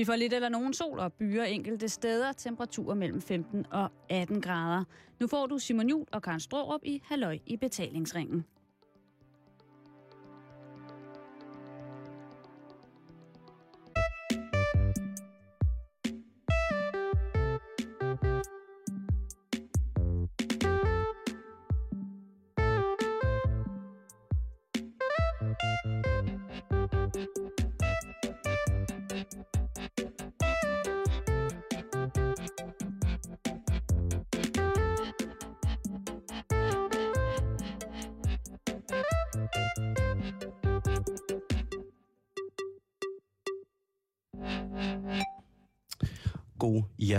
Vi får lidt eller nogen sol og byer enkelte steder, temperaturer mellem 15 og 18 grader. Nu får du Simon Jul og Karen Strårup i Halløj i betalingsringen.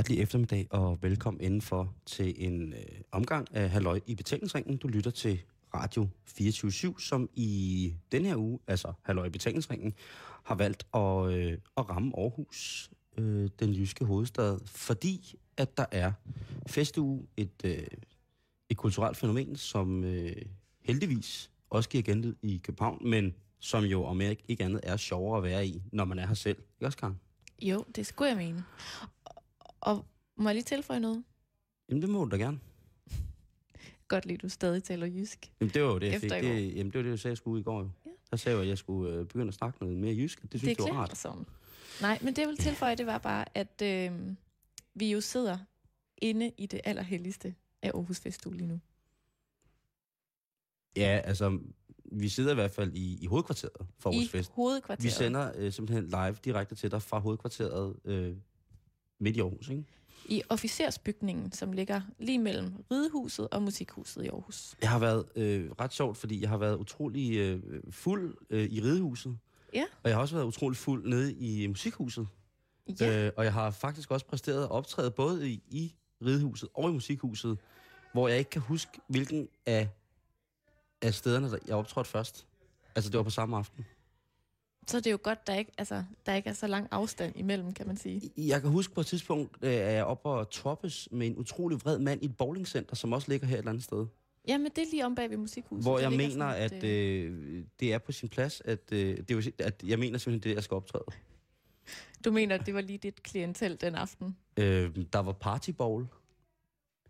Hjertelig eftermiddag og velkommen indenfor til en øh, omgang af Halløj i betalingsringen. Du lytter til Radio 24 som i den her uge, altså Halløj i betalingsringen, har valgt at, øh, at ramme Aarhus, øh, den jyske hovedstad, fordi at der er festuge, et, øh, et kulturelt fænomen, som øh, heldigvis også giver genlyd i København, men som jo om ikke, ikke andet er sjovere at være i, når man er her selv. Ikke også, Karen? Jo, det skulle jeg mene. Og, må jeg lige tilføje noget? Jamen, det må du da gerne. Godt lige, du stadig taler jysk. Jamen, det var jo det, jeg Efter fik. Det, jamen, det var det, jeg sagde, jeg skulle i går jo. Ja. Der sagde jeg, at jeg skulle øh, begynde at snakke noget mere jysk. Det synes det jeg var rart. dig sådan. Nej, men det jeg vil tilføje, det var bare, at øh, vi jo sidder inde i det allerhelligste af Aarhus Festuge lige nu. Ja, altså, vi sidder i hvert fald i, i hovedkvarteret for Aarhus I Fest. hovedkvarteret. Vi sender øh, simpelthen live direkte til dig fra hovedkvarteret øh, midt i Aarhus, ikke? I officersbygningen, som ligger lige mellem Ridehuset og Musikhuset i Aarhus. Jeg har været øh, ret sjovt, fordi jeg har været utrolig øh, fuld øh, i Ridehuset. Ja. Og jeg har også været utrolig fuld nede i Musikhuset. Ja, Øh, og jeg har faktisk også præsteret at optræde både i, i Ridehuset og i Musikhuset, hvor jeg ikke kan huske, hvilken af, af stederne, der jeg optrådte først. Altså, det var på samme aften. Så er det jo godt, der ikke, altså, der ikke er så lang afstand imellem, kan man sige. Jeg kan huske på et tidspunkt, øh, at jeg oppe og toppes med en utrolig vred mand i et bowlingcenter, som også ligger her et eller andet sted. Jamen, det er lige om bag ved Musikhuset. hvor jeg mener, sådan at øh, øh, det er på sin plads, at, øh, det sige, at jeg mener simpelthen, det er, jeg skal optræde. Du mener, at det var lige dit klientel den aften Øh, der var partybowl.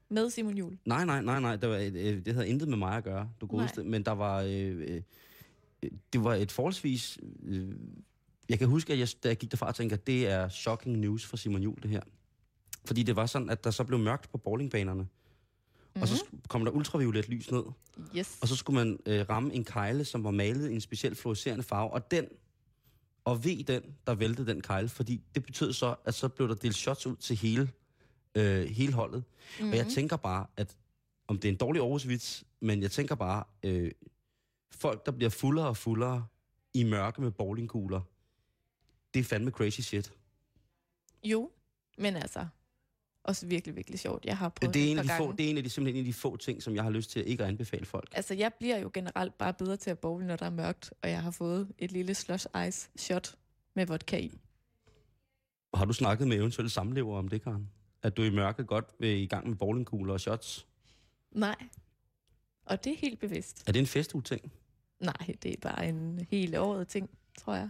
med Simon Jul. Nej, nej, nej, nej. Det, var et, øh, det havde intet med mig at gøre, du godeste. Men der var... Øh, øh, det var et forholdsvis... Øh, jeg kan huske, at jeg, da jeg gik derfra, tænkte, at det er shocking news for Simon Jul, det her. Fordi det var sådan, at der så blev mørkt på bowlingbanerne. Mm-hmm. Og så sk- kom der ultraviolet lys ned. Yes. Og så skulle man øh, ramme en kejle, som var malet i en speciel fluorescerende farve. Og den, og ved den, der væltede den kejle. Fordi det betød så, at så blev der delt shots ud til hele, øh, hele holdet. Mm-hmm. Og jeg tænker bare, at om det er en dårlig Aarhus-vits, men jeg tænker bare, øh, folk, der bliver fuldere og fuldere i mørke med bowlingkugler, det er fandme crazy shit. Jo, men altså, også virkelig, virkelig sjovt. Jeg har prøvet Det er, en af de få, det er en af de, simpelthen en af de få ting, som jeg har lyst til ikke at anbefale folk. Altså, jeg bliver jo generelt bare bedre til at bowle, når der er mørkt, og jeg har fået et lille slush ice shot med vodka i. Har du snakket med eventuelle samlever om det, Karen? At du i mørke godt vil i gang med bowlingkugler og shots? Nej. Og det er helt bevidst. Er det en festuge-ting? Nej, det er bare en helt året ting, tror jeg.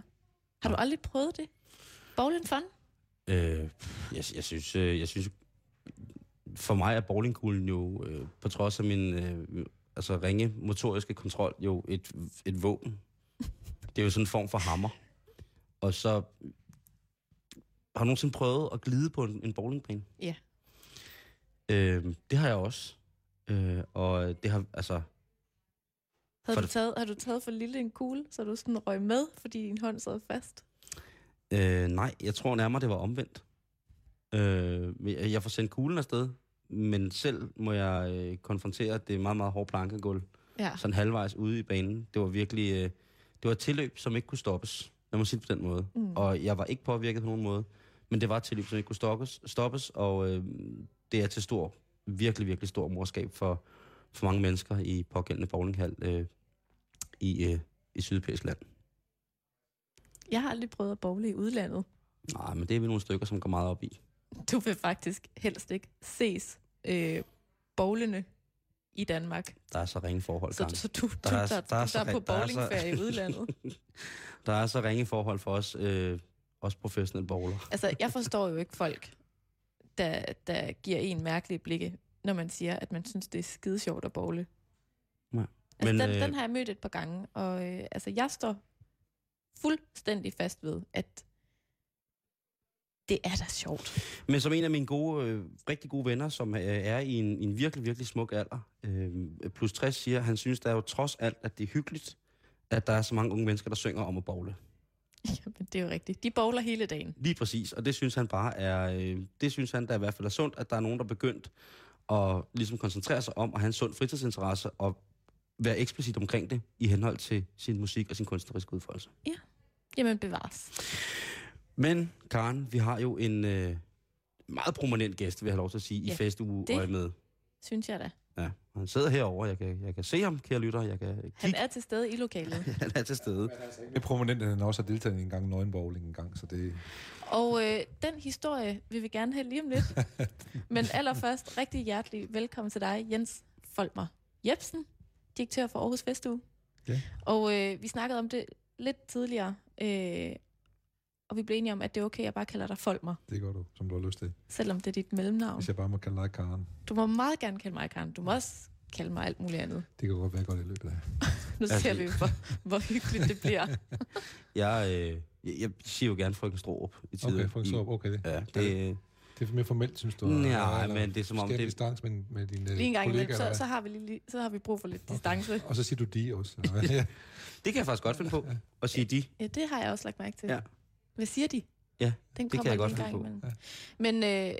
Har du aldrig prøvet det? Bowling fun? Øh, jeg, jeg, synes, øh, jeg synes, for mig er bowlingkuglen jo, øh, på trods af min øh, altså ringe motoriske kontrol, jo et, et våben. Det er jo sådan en form for hammer. Og så har du nogensinde prøvet at glide på en, en bowlingbane? Ja. Øh, det har jeg også. Øh, og det har, altså, Havde du taget, har du taget for lille en kugle, så du sådan røg med, fordi din hånd sad fast? Øh, nej, jeg tror nærmere, det var omvendt. Øh, jeg får sendt kuglen afsted, men selv må jeg øh, konfrontere, det er meget, meget hårdt plankegulv. Ja. Sådan halvvejs ude i banen. Det var virkelig... Øh, det var et tilløb, som ikke kunne stoppes. Lad mig sige det på den måde. Mm. Og jeg var ikke påvirket på nogen måde. Men det var et tilløb, som ikke kunne stoppes, stoppes og øh, det er til stor, virkelig, virkelig stor morskab for, for mange mennesker i pågældende bowlinghal øh, i, øh, i Sydeuropæisk land. Jeg har aldrig prøvet at bowle i udlandet. Nej, men det er vi nogle stykker, som går meget op i. Du vil faktisk helst ikke ses øh, bowlende i Danmark. Der er så ringe forhold, Så, så du, du Der er- tager, der er så på der er så- bowlingferie i udlandet. Der er så ringe forhold for os, øh, også professionelle bowler. Altså, jeg forstår jo ikke folk, der, der giver en mærkelige blikke, når man siger, at man synes, det er skide sjovt at bowle. Nej. Altså, Men, den, øh, den har jeg mødt et par gange, og øh, altså, jeg står fuldstændig fast ved, at det er da sjovt. Men som en af mine gode, øh, rigtig gode venner, som øh, er i en, en virkelig, virkelig smuk alder, øh, plus 60, siger, han synes, der er jo trods alt, at det er hyggeligt, at der er så mange unge mennesker, der synger om at bowle. Jamen, det er jo rigtigt. De bowler hele dagen. Lige præcis, og det synes han bare er, øh, det synes han der i hvert fald er sundt, at der er nogen, der er begyndt at ligesom koncentrere sig om at have en sund fritidsinteresse og være eksplicit omkring det i henhold til sin musik og sin kunstneriske udfoldelse. Jamen, bevares. Men Karen, vi har jo en øh, meget prominent gæst, vil jeg have lov til at sige, Ja, i festuge med. Synes jeg da. Ja, og han sidder herovre. Jeg kan, jeg kan se ham, kære lytter. Jeg kan Han kigge. er til stede i lokalet. Han er til stede. Det er prominent, at han også har deltaget i en gang nøgenbowling en gang, så det... Og øh, den historie vil vi gerne have lige om lidt. Men allerførst, rigtig hjertelig velkommen til dig, Jens Folmer Jebsen, direktør for Aarhus Festuge. Ja. Og øh, vi snakkede om det lidt tidligere, øh, og vi blev enige om, at det er okay, at jeg bare kalder dig Folmer, Det gør du, som du har lyst til. selvom det er dit mellemnavn. Hvis jeg bare må kalde dig Karen. Du må meget gerne kalde mig Karen. Du må også kalde mig alt muligt andet. Det kan godt være godt i løbet af. Nu Altså- ser vi, hvor, hvor hyggeligt det bliver. Jeg, øh, jeg, jeg siger jo gerne frøken Stroop i tiden. Okay, for så okay. Det. Ja, det, det er mere formelt, synes du? Nej, men det er som om det- distance med, med dine Lige en gang kollegaer, så, så, har vi lige, så har vi brug for lidt distance. hvad? Og så siger du de også. Det kan jeg faktisk godt finde på at sige de. Ja, det har jeg også lagt mærke til. Ja. Hvad siger de? Ja, Den kan kommer jeg godt finde på. imellem. Ja. Men øh,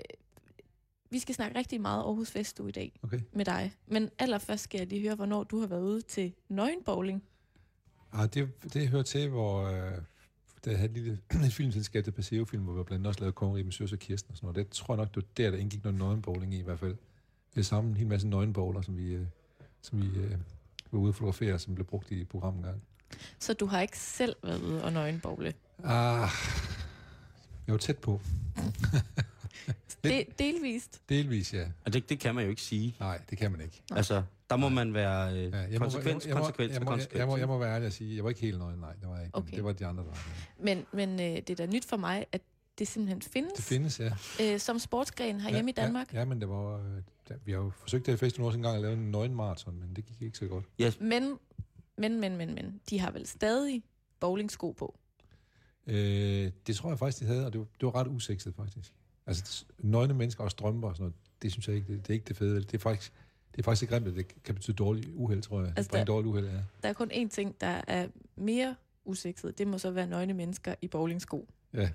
vi skal snakke rigtig meget Aarhus Festuge i dag Okay. med dig. Men allerførst skal jeg lige høre, hvornår du har været ude til nøgenbowling. Ah, det, det hører til, hvor øh, der havde et lille et filmselskab, der Paseo Film, hvor vi blandt andet også lavede Kongerige med Søs og Kirsten og sådan noget. Det tror jeg nok, det var der, der indgik noget nøgenbowling i, i hvert fald. Det er sammen en hel masse nøgenbowler, som vi, øh, som vi øh, var ude at fotografere, som blev brugt i programmet engang. Så du har ikke selv været ude og nøgenbowle. Ah, jeg var tæt på. De, delvist. Delvis, ja. Og det, det kan man jo ikke sige. Nej, det kan man ikke. Altså, der må man være øh, Ja, ja, konsekvens, jeg, må, konsekvens jeg, konsekvens. jeg, må, jeg må være ærlig og sige, jeg var ikke helt nøgen, nej, det var jeg ikke. Okay. Det var de andre, der var. Men, men øh, det er da nyt for mig, at det simpelthen findes, Det findes, ja. øh, som sportsgren herhjemme i Danmark. Ja, ja men det var, øh, vi har jo forsøgt det i Festen også engang at lave en nøgenmarathon, men det gik ikke så godt. Men, men, men, men, men, de har vel stadig bowlingsko på. Øh, det tror jeg faktisk, de havde, og det var, det var ret usekset faktisk. Altså, nøgne mennesker og strømper og sådan noget, det synes jeg ikke, det, det er ikke det fede. Det er faktisk, det er faktisk ikke grimt, at det kan betyde dårlig uheld, tror jeg. Altså, det der- dårlig uheld, ja. Der er kun én ting, der er mere usekset. Det må så være nøgne mennesker i bowlingsko. Ja,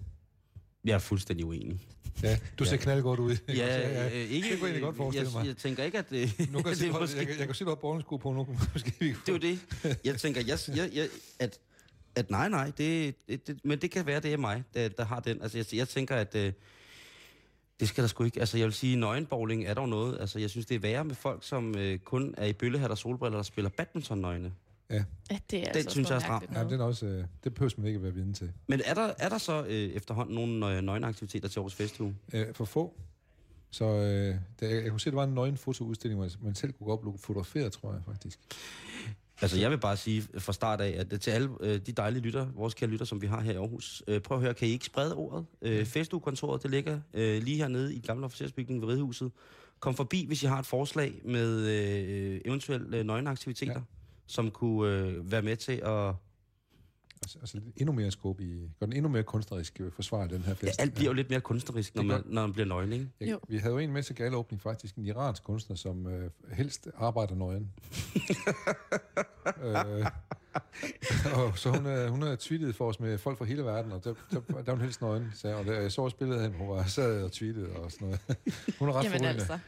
Jeg er fuldstændig uenig. ja. du ser Ja. ja. knaldgodt ud. Ja, ja. øh, ikke, Det kunne jeg godt forestille jeg, mig. jeg tænker ikke, at det, Nu kan jeg, det se, er jeg, måske... jeg, jeg, kan se, du har bowlingsko på nu. Måske vi Det er jo det. Jeg tænker, jeg, jeg, jeg, at, at nej, nej, det, det, det, men det kan være, det er mig, der, der har den. Altså, jeg, jeg tænker, at øh, det skal der sgu ikke. Altså, jeg vil sige, nøgenbowling er dog noget. Altså, jeg synes, det er værre med folk, som øh, kun er i bøllehat og solbriller, der spiller badminton-nøgne. Ja, det er Den altså synes jeg er også stram. Ja, den er også, øh, det behøver man ikke at være viden til. Men er der, er der så øh, efterhånden nogle nøgenaktiviteter til Aarhus Festuge? Øh, for få. Så øh, der, jeg, jeg kunne se, at der var en nøgen fotoudstilling, hvor man selv kunne gå op og fotografere, tror jeg faktisk. Altså, jeg vil bare sige fra start af, at til alle øh, de dejlige lytter, vores kære lytter, som vi har her i Aarhus, øh, prøv at høre, kan I ikke sprede ordet? Øh, Festugekontoret, det ligger øh, lige hernede i gamle officersbygning ved Ridhuset. Kom forbi, hvis I har et forslag med øh, eventuelle øh, nøgenaktiviteter, ja. Ja. som kunne øh, være med til at... Altså, altså endnu mere skub i, gør den endnu mere kunstnerisk forsvare den her Ja, fest. alt bliver jo lidt mere kunstnerisk, når man, når man bliver nøgen, ikke? Jeg, Jo. vi havde jo en med til galåbning faktisk, en iransk kunstner, som øh, helst arbejder nøgen. øh, og så hun, øh, hun havde tweetet for os med folk fra hele verden, og der, der, der var hun helst nøgen, sagde. Og der, jeg så også billedet af hende, hun var sad og tweetede og sådan noget. hun er ret Jamen forrygende. altså,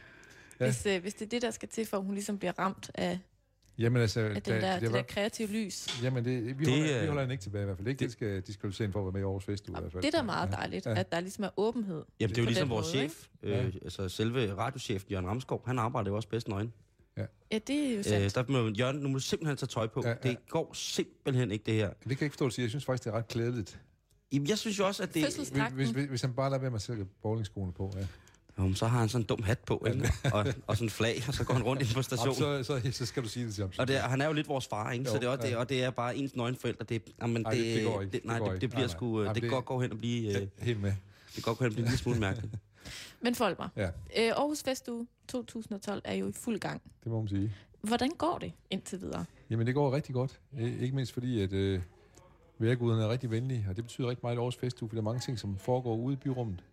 Ja. hvis, øh, hvis det er det, der skal til, for at hun ligesom bliver ramt af, Jamen altså, af den da- der, det det var- der kreative lys. Jamen, det, vi, Det, holder, øh, vi holder hende ikke tilbage i hvert fald. Ikke det, det skal diskvalificere hende for at være med i Aarhus Festuge i hvert fald. Det er da meget dejligt, Ja. at der ligesom er åbenhed. Jamen, det er jo ligesom den vores måde, chef, øh, Ja. altså selve radiochefen Jørgen Ramskov, han arbejder jo også bedst nøgen. Ja, det er jo Øh, sandt. der må Jørgen, nu må du simpelthen tage tøj på. Ja, Ja, ja. ja. Det går simpelthen ikke, det her. Det kan jeg ikke forstå at sige. Jeg synes faktisk, det er ret klædeligt. Jamen, jeg synes jo også, at det... Hvis, hvis, hvis han bare lader være med at sætte bowlingskoene på. Ja. Jo, men så har han sådan en dum hat på, ikke? og, og sådan en flag, og så går han rundt ind på Jamen, stationen. så, så, så skal du sige det til ham. Og det, er- han er jo lidt vores far, ikke? Jo, så det er, også, det, ja. og det er bare ens nøgenforældre. Det, jamen, Ej, det- det går ikke. Det, nej, Det går det, det, bliver Nej, sgu... nej. øh, Jamen, det det- godt gå hen og blive... Øh, Ja, helt med. det kan godt gå hen og blive en lille smule mærkeligt. Men Folmer, Ja, øh, Aarhus Festuge 2012 er jo i fuld gang. det må man sige. Hvordan går det indtil videre? Jamen, det går rigtig godt. I- Ikke mindst fordi, at øh, værguderne er rigtig venlige, og det betyder rigtig meget i årets festuge, for der er mange ting, som foregår ude i byrummet.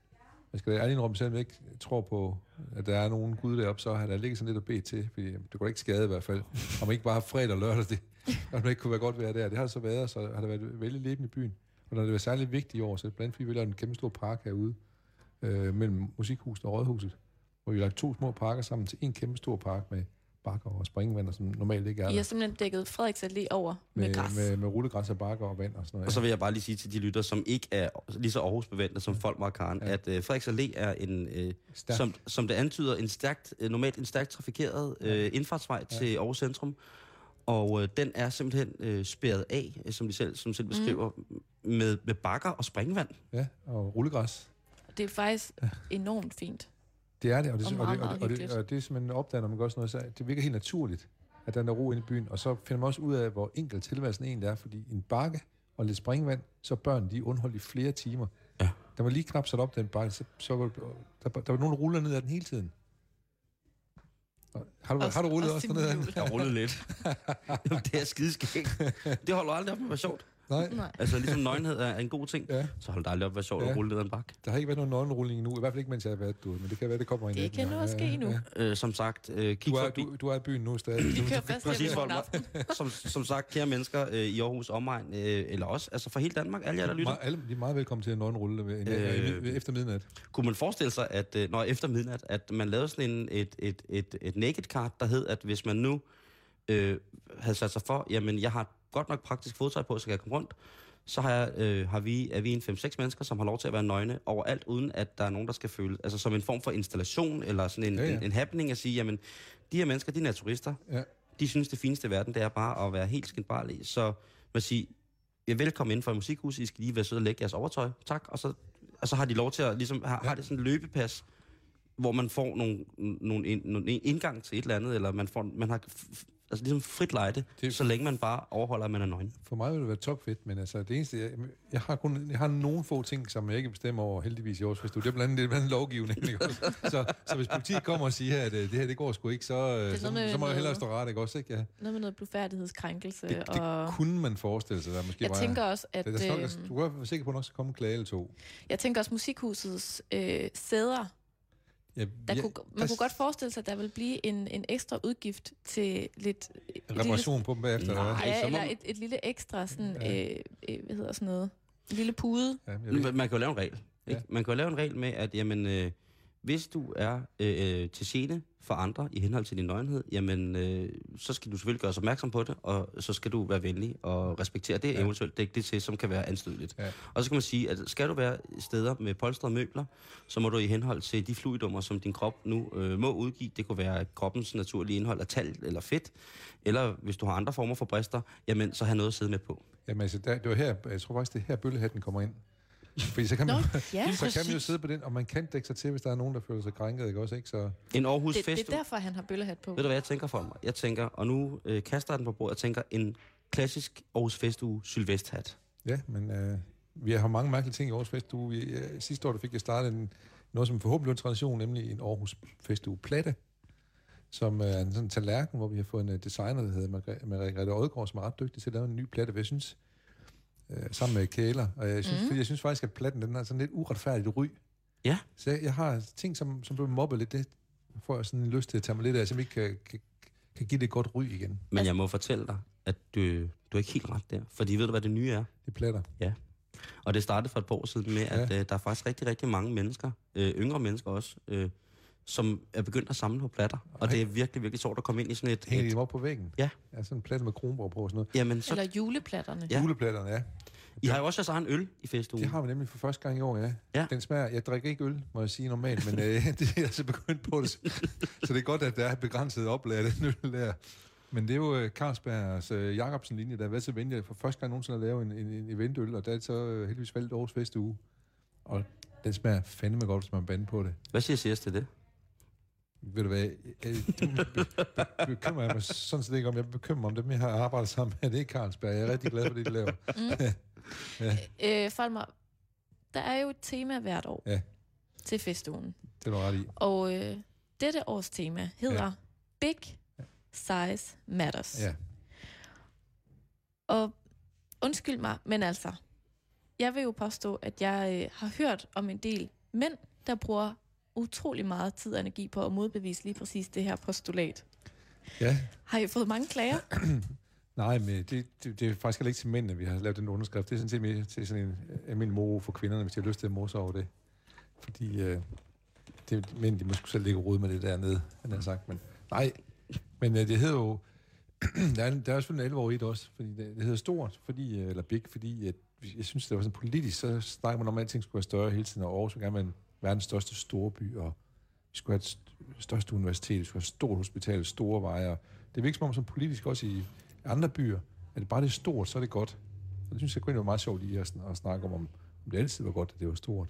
Jeg skal ærligt indrømme, selvom jeg ikke tror på, at der er nogen gud deroppe, så har der ligget sådan lidt at bede til, fordi det kunne da ikke skade i hvert fald. Om man ikke bare har fredag og lørdag, det, om det ikke kunne være godt være der. Det har det så været, så har der været vældig levende i byen. Og når det er særligt vigtigt i år, så er det blandt andet, fordi vi lavede en kæmpe stor park herude, øh, mellem Musikhuset og Rådhuset, hvor vi lagde lagt to små parker sammen til en kæmpe stor park med bakker og springvand, som normalt ikke er I har simpelthen dækket Frederiks Allé over med, med, græs. med, med rullegræs og bakker og vand og sådan noget. Og så vil jeg bare lige sige til de lytter, som ikke er lige så Aarhus-bevandte som folk var Karen, Ja. at øh, Frederiks Allé er en, øh, Stærk. som, som det antyder, en stærkt, øh, normalt en stærkt trafikeret øh, indfartsvej ja. til Aarhus Centrum. Og øh, den er simpelthen øh, spærret af, øh, som de selv, som selv beskriver, mm. med, med bakker og springvand. Ja, og rullegræs. Det er faktisk enormt fint. Det er det, og det, Og og, meget, det, og, det, og, det, og det er simpelthen opdager, når man gør sådan noget, så det virker helt naturligt, at der er ro inde i byen, og så finder man også ud af, hvor enkelt tilværelsen egentlig er, fordi en bakke og lidt springvand, så er børn, de undholdt i flere timer. Ja. Der var lige knap sat op den bakke, så, så var, der, der var nogen, der ruller ned ad den hele tiden. Og Har du, har du rullet også Simon derned? ad den? Jeg har rullet lidt. Det er skideskægt. Det holder aldrig op med at være sjovt. Nej, Nej. Altså, ligesom nøgenhed er en god ting, Ja. så holder det aldrig op være sjovt Ja. at rulle ned ad en bakke. der har ikke været nogen nøgenrulling endnu, i hvert fald ikke, mens jeg har været du, men det kan være, det kommer i Det kan nu også ske nu. Øh, som sagt, øh, kig Du er, forbi. du, du er i byen nu stadig. Vi kører først Præcis, aften. som, som sagt, kære mennesker øh, i Aarhus omegn, øh, eller også, altså for hele Danmark, alle jer, der lytter. Meget, alle, de er meget velkommen til en nøgenrulle ved, Øh, øh, efter midnat. Kunne man forestille sig, at øh, når efter midnat, at man lavede sådan en, et, et, et, et naked card, der hed, at hvis man nu øh, havde sat sig for, jamen jeg har godt nok praktisk fodtøj på, så kan jeg komme rundt, så har, jeg, øh, har vi, er vi en 5-6 mennesker, som har lov til at være nøgne overalt, uden at der er nogen, der skal føle, altså som en form for installation, eller sådan en, Ja, ja, ja. ja. en, en happening at sige, jamen de her mennesker, de er naturister, Ja. de synes det fineste i verden, det er bare at være helt skindbarlige. Så man siger, jeg er velkommen inden for et musikhus, I skal lige være søde og lægge jeres overtøj, tak, og så, og så har de lov til at, ligesom, har, Ja. har det sådan en løbepas, hvor man får nogle, nogle, ind, nogle indgang til et eller andet, eller man, får, man har altså ligesom frit lejde, Det- så længe man bare overholder, at man er nøgen. For mig vil det være topfedt, men altså det eneste, jeg, jeg har kun jeg har nogle få ting, som jeg ikke bestemmer over, heldigvis i års. Det er blandt andet, det er blandt andet lovgivning, ikke også? så, så hvis politiet kommer og siger, at øh, det her, det går sgu ikke, så, øh, er så, med så må jeg hellere stå ret, ikke også? Ikke? Ja, Noget med noget blufærdighedskrænkelse. det, og det kunne man forestille sig, der måske jeg var... tænker også, at, det, der, øh, der, du være sikker på, at der også komme en klage eller to. jeg tænker også, musikhusets øh, sæder, Ja, der ja, kunne, man kunne godt forestille sig, at der vil blive en, en ekstra udgift til lidt... et lille- Reparation på dem bagefter, eller? Nej. Ja, så må eller man- et, et lille ekstra, sådan, Ja. øh, øh, hvad hedder sådan noget, en lille pude. Ja, Man, man kan jo lave en regel. Ikke? Ja. Man kan jo lave en regel med, at jamen, øh, hvis du er øh, til gene for andre i henhold til din nøgenhed, jamen, øh, så skal du selvfølgelig gøre os opmærksom på det, og så skal du være venlig og respektere det, Ja. eventuelt dække det til, som kan være anstødeligt. Ja. Og så kan man sige, at skal du være steder med polstrede møbler, så må du i henhold til de fluidummer, som din krop nu øh, må udgive, det kunne være kroppens naturlige indhold af talg eller fedt, eller hvis du har andre former for brister, jamen, så have noget at sidde med på. Jamen altså, der, det var her, jeg tror faktisk, det er her bøllehatten kommer ind. Fordi så kan man, Nå, ja, så kan man jo sidde på den, og man kan dække sig til, hvis der er nogen, der føler sig krænket, ikke også? Ikke? Så, En Aarhus Det, Fest. det er derfor, han har bøllehat på. Ved du, hvad jeg tænker for mig? Jeg tænker, og nu øh, kaster jeg den på bordet, jeg tænker en klassisk Aarhus Festuge sylvesthat. ja, men øh, vi har mange mærkelige ting i Aarhus Festuge. Vi, øh, sidste år der fik jeg startet en, noget, som forhåbentlig blev en tradition, nemlig en Aarhus Festuge platte, som øh, er en sådan tallerken, hvor vi har fået en øh, designer, der hedder Margre- Margrethe Odgaard, som er ret dygtig til at lave en ny platte, hvad jeg synes, øh, sammen med Kæler. Og jeg synes, mm. jeg synes faktisk, at platten den er sådan lidt uretfærdigt ry. Ja. Så jeg, jeg har ting, som, som blev mobbet lidt, det får jeg sådan en lyst til at tage mig lidt af, som ikke kan, kan, kan give det et godt ry igen. Men jeg må fortælle dig, at du, du er ikke helt ret der. Fordi ved du, hvad det nye er? Det platter. Og det startede for et par år siden med, at øh, der er faktisk rigtig, rigtig mange mennesker, øh, yngre mennesker også, øh, som er begyndt at samle på platter. Og det er virkelig, virkelig sjovt at komme ind i sådan et... Hænger de dem op på væggen? Ja. Ja, sådan en platte med kronborg på og sådan noget. jamen, så, Eller juleplatterne. Ja. Ja. Juleplatterne, ja. I har jo også jeres egen øl i festugen. Det har vi nemlig for første gang i år, ja. Ja. Den smager, jeg drikker ikke øl, må jeg sige normalt, men øh, det er jeg så begyndt på det. Så det er godt, at der er et begrænset oplag af den øl der. Men det er jo øh, Carlsbergs øh, Jacobsen-linje, der har været så venlig for første gang nogensinde at lave en, en, en eventøl, og der er det så øh, heldigvis valgt års festuge. Og Den smager fandme godt, hvis man bander på det. Hvad siger CS til det? Ved du hvad, du be- be- bekymrer jeg mig sådan set ikke om. Jeg bekymrer mig om dem, jeg har arbejdet sammen med. Det er Carlsberg. Jeg er rigtig glad for det, de laver. Øh, Folmer, der er jo et tema hvert år Ja. til festugen. Det er du ret i. Og øh, dette års tema hedder Ja. ja. Big Size Matters. Ja. Og undskyld mig, men altså, jeg vil jo påstå, at jeg øh, har hørt om en del mænd, der bruger utrolig meget tid og energi på at modbevise lige præcis det her postulat. ja. Har I fået mange klager? Nej, men det, det, det er faktisk heller ikke til mændene, vi har lavet den underskrift. Det er sådan set mere til sådan en almindelig moro for kvinderne, hvis de har lyst til at morse over det. Fordi øh, det, mænd, de må sgu selv ligge og rode med det dernede, han har sagt. Men nej, men øh, det hedder jo... der, er, der er selvfølgelig en 11 år i det også, fordi det, det hedder stort, fordi, øh, eller big, fordi at, jeg synes, det var sådan politisk, så snakker man om, at alting skulle være større hele tiden, og Aarhus vil gerne være en, verdens største storby, og vi skulle have et st- største universitet, vi skulle have et stort hospital, store veje, det virker som om, som politisk også i andre byer, at det bare det er stort, så er det godt. Og det synes jeg egentlig var meget sjovt lige at, at snakke om, om, det altid var godt, at det var stort.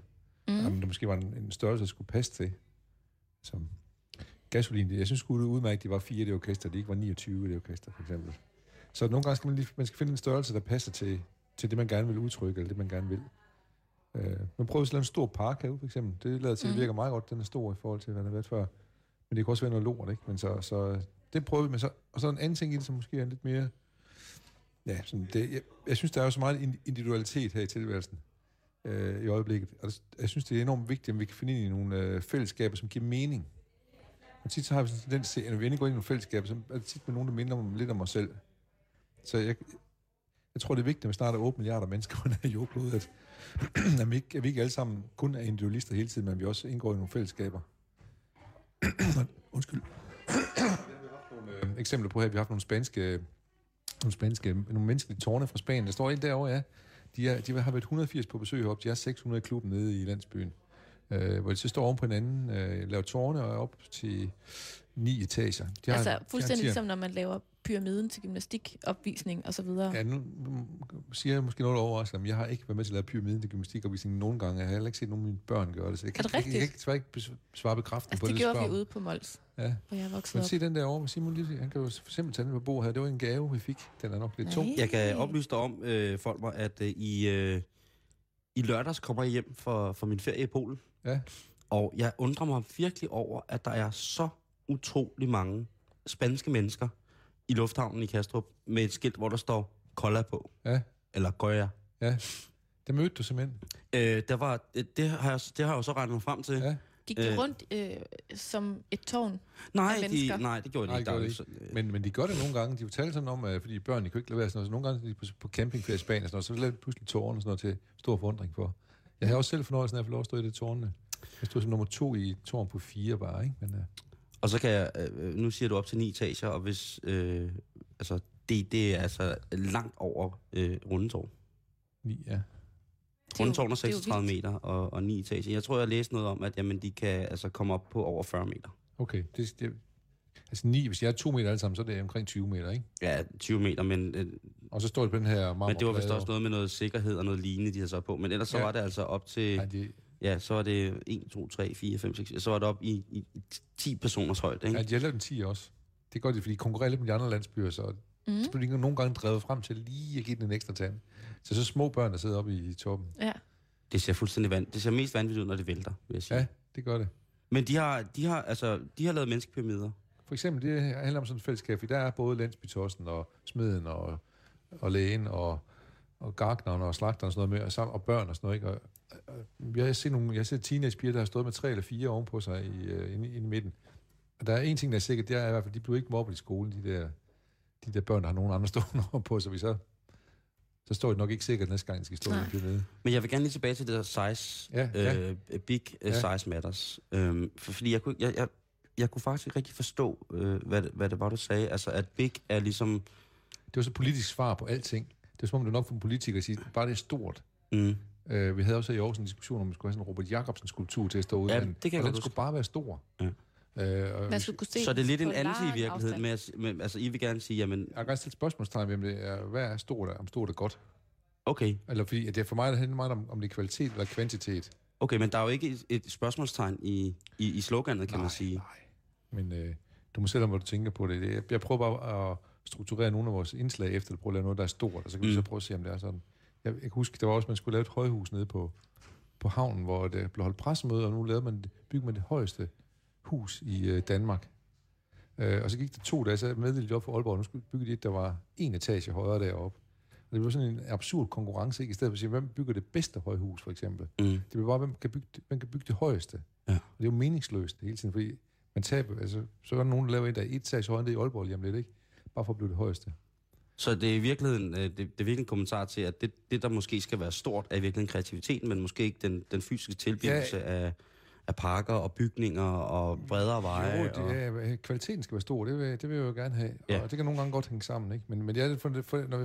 Mm. Om der måske var en, en størrelse, der skulle passe til. Som gasolin, det- jeg synes det er udmærket, at de var fire i det orkester, de ikke var 29 i det orkester, for eksempel. Så nogle gange skal man, lige, man skal finde en størrelse, der passer til, til det, man gerne vil udtrykke, eller det, man gerne vil. Øh, man prøver at lave en stor park herude, for eksempel. Det lader til, at det Mhm. virker meget godt, den er stor i forhold til, hvad den har været før. Men det kan også være noget lort, ikke? Men så, så det prøver vi med. Så, og så en anden ting i det, som måske er lidt mere... Ja, sådan det, jeg, jeg synes, der er jo så meget ind- individualitet her i tilværelsen øh, i øjeblikket. Og det- jeg synes, det er enormt vigtigt, at vi kan finde ind i nogle øh, fællesskaber, som giver mening. Og tit så har vi sådan en tendens til, at når vi endelig går ind i nogle fællesskaber, så er det tit med nogen, der minder om, lidt om os selv. Så jeg, jeg tror, det er vigtigt, når vi snart er 8 milliarder mennesker på den her jordklode, at, at, vi ikke, at vi ikke alle sammen kun er individualister hele tiden, men vi også indgår i nogle fællesskaber. Undskyld. nogle, øh, eksempler på her, vi har haft nogle spanske, nogle spanske, nogle menneskelige tårne fra Spanien. Der står en derovre, ja. De, er, de har været 180 på besøg heroppe. De er 600 i klubben nede i landsbyen. Øh, hvor de så står oven på hinanden, øh, laver tårne og op til ni etager. De altså de har fuldstændig ligesom når man laver pyramiden til gymnastikopvisning og så videre. Ja, nu nu siger jeg måske noget overrasker, men jeg har ikke været med til at lave pyramiden til gymnastikopvisning nogen gange. Jeg har heller ikke set nogen af mine børn gøre det, så jeg kan, Er det jeg, jeg, kan ikke svare bekræftende Altså på det det. gjorde vi ude på Mols, Ja. hvor jeg er vokset Men se den der over med Simon Lille. Han kan jo for eksempel tage den på bordet her. Det var en gave, vi fik. Den er nok lidt tung. Jeg kan oplyse dig om, øh, Folmer, at øh, i, øh, i lørdags kommer jeg hjem for, for min ferie i Polen. Ja. Og jeg undrer mig virkelig over, at der er så utrolig mange spanske mennesker i lufthavnen i Kastrup med et skilt, hvor der står Cola på. Ja. Eller Goya. Ja. Det mødte du simpelthen. Øh, der var, det, det, har jeg, det har jeg jo så regnet mig frem til. Ja. Gik de Øh. rundt øh, som et tårn? Nej, Af de, nej, det gjorde de Nej, ikke. gjorde de så- øh, Men, men de gør det nogle gange. De fortalte sådan om, at fordi børn de kunne ikke lade være sådan noget. Så nogle gange de på, på campingferie i Spanien, og sådan noget, så lavede de pludselig tårne og sådan noget til stor forundring for. Jeg har også selv fornøjelsen af at få lov at stå i det tårne. Jeg stod som nummer to i tårn på fire bare, ikke? Men, uh, Og så kan jeg, øh, nu siger du op til ni etager, og hvis, øh, altså, det, det er altså langt over øh, rundetårn. ni, ja. Det er Rundetårn er det er jo 36 vildt. meter og, og 9 etager. Jeg tror, jeg læste noget om, at jamen, de kan altså komme op på over 40 meter. Okay. Det, det, altså ni, hvis jeg er to meter alle sammen, så er det omkring 20 meter, ikke? Ja, 20 meter, men, øh, Og så står det på den her men det var vist marmorplade også noget med noget sikkerhed og noget lignende, de havde så på. Men ellers så Ja. var det altså op til, Nej, de, ja, så var det 1, 2, 3, 4, 5, 6, så var det op i, i, i 10 personers højde, ikke? ja, de har lavet en 10 også. Det gør de, fordi de konkurrerer lidt med de andre landsbyer, så Mm. så bliver de nogle gange drevet frem til lige at give den en ekstra tand. Så så små børn, der sidder oppe i toppen. Ja. Det ser fuldstændig vand. Det ser mest vanvittigt ud, når det vælter, vil jeg sige. Ja, det gør det. Men de har, de har, altså, de har lavet menneskepyramider. For eksempel, det handler om sådan et fællesskab, der er både landsbytossen og smeden og, og lægen og, og gartneren og slagteren og sådan noget med, og, sammen, og børn og sådan noget. Ikke? Og, jeg har set nogle, jeg har set teenagepiger, der har stået med tre eller fire ovenpå sig i, uh, inde, inde i midten. Og der er en ting, der er sikkert, det er i hvert fald, de blev ikke mobbet i skolen, de der, de der børn, der har nogen andre stående ovenpå, så vi så, så står det nok ikke sikkert næste gang, de skal stå Nej. en pyramide. Men jeg vil gerne lige tilbage til det der size, Ja, ja. øh, big øh, Ja. size matters. Øhm, for, fordi jeg kunne, jeg, jeg, jeg kunne faktisk ikke rigtig forstå, øh, hvad, det, hvad det var, du sagde. Altså, at big er ligesom... Det var så politisk svar på alting. Det er som om, er nok for en politiker at sige, bare det er stort. Mm, Uh, vi havde også i Aarhus en diskussion om, vi skulle have sådan en Robert Jacobsen skulptur til at stå ude. Ja, det kan jeg og godt den skulle bare være stor. Ja. Uh, og Man skulle kunne se så det er lidt en lang i virkeligheden med, at, med, altså, I vil gerne sige, jamen, jeg kan godt stille spørgsmålstegn ved, om det er, hvad er stort, om stort er godt. okay, Eller fordi, at det er for mig, der handler meget om, om det er kvalitet eller kvantitet. Okay, men der er jo ikke et, et spørgsmålstegn i, i, i sloganet, kan nej, man sige. Nej, men øh, du må selv om, hvad du tænker på det. Jeg, jeg prøver bare at strukturere nogle af vores indslag efter, at prøve at lave noget, der er stort, og så kan mm. vi så prøve at se, om det er sådan. Jeg, jeg kan huske, der var også, at man skulle lave et højhus nede på, på havnen, hvor det blev holdt pressemøde, og nu lavede man, bygge man det højeste hus i øh, Danmark. Øh, og så gik det to dage, så meddelte de op for Aalborg, og nu skulle bygge de et, der var en etage højere deroppe. Og det blev sådan en absurd konkurrence, ikke? I stedet for at sige, hvem bygger det bedste højhus, for eksempel. Mm. Det blev bare, hvem kan bygge, hvem kan bygge det højeste. Ja. Og det er jo meningsløst hele tiden, fordi man taber, altså, så er der nogen, der laver en, der er et etage højere end det i Aalborg lige om lidt, ikke? Bare for at blive det højeste. Så det er i virkeligheden, øh, det, det er virkelig en kommentar til, at det, det, der måske skal være stort, er i virkeligheden kreativiteten, men måske ikke den, den fysiske tilblivelse ja. af, af parker og bygninger og bredere veje. Jo, det og... er, kvaliteten skal være stor, det vil, det vil jeg jo gerne have. Ja. Og det kan nogle gange godt hænge sammen, ikke? Men, men det er for, for, når vi,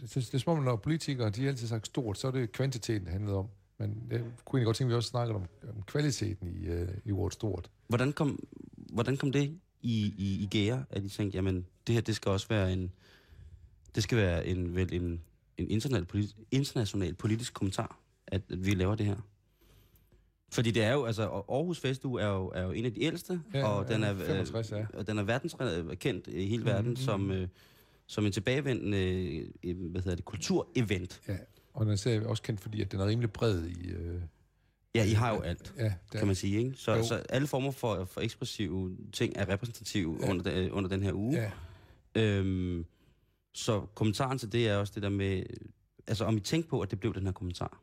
det, det, er som om, når politikere, de har altid sagt stort, så er det kvantiteten, det handler om. Men jeg kunne egentlig godt tænke, at vi også snakker om, om kvaliteten i, uh, i ordet stort. Hvordan kom, hvordan kom det i, i, i gære, at I tænkte, jamen, det her, det skal også være en, det skal være en, vel en, en international, politisk, international politisk kommentar, at, at vi laver det her? Fordi det er jo, altså, Aarhus Festuge er jo, er jo en af de ældste, Ja, og, den er, 65, ja. og den er verdenskendt i hele verden Mhm. som, øh, som en tilbagevendende øh, hvad hedder det, kulturevent. Ja, og den er også kendt, fordi at den er rimelig bred i... Øh, Ja, I har jo alt, ja, der, kan man sige, ikke? Så, Jo. så alle former for, for ekspressive ting er repræsentative Ja. under, den, under den her uge. Ja, Øhm, så kommentaren til det er også det der med, altså om I tænkte på, at det blev den her kommentar.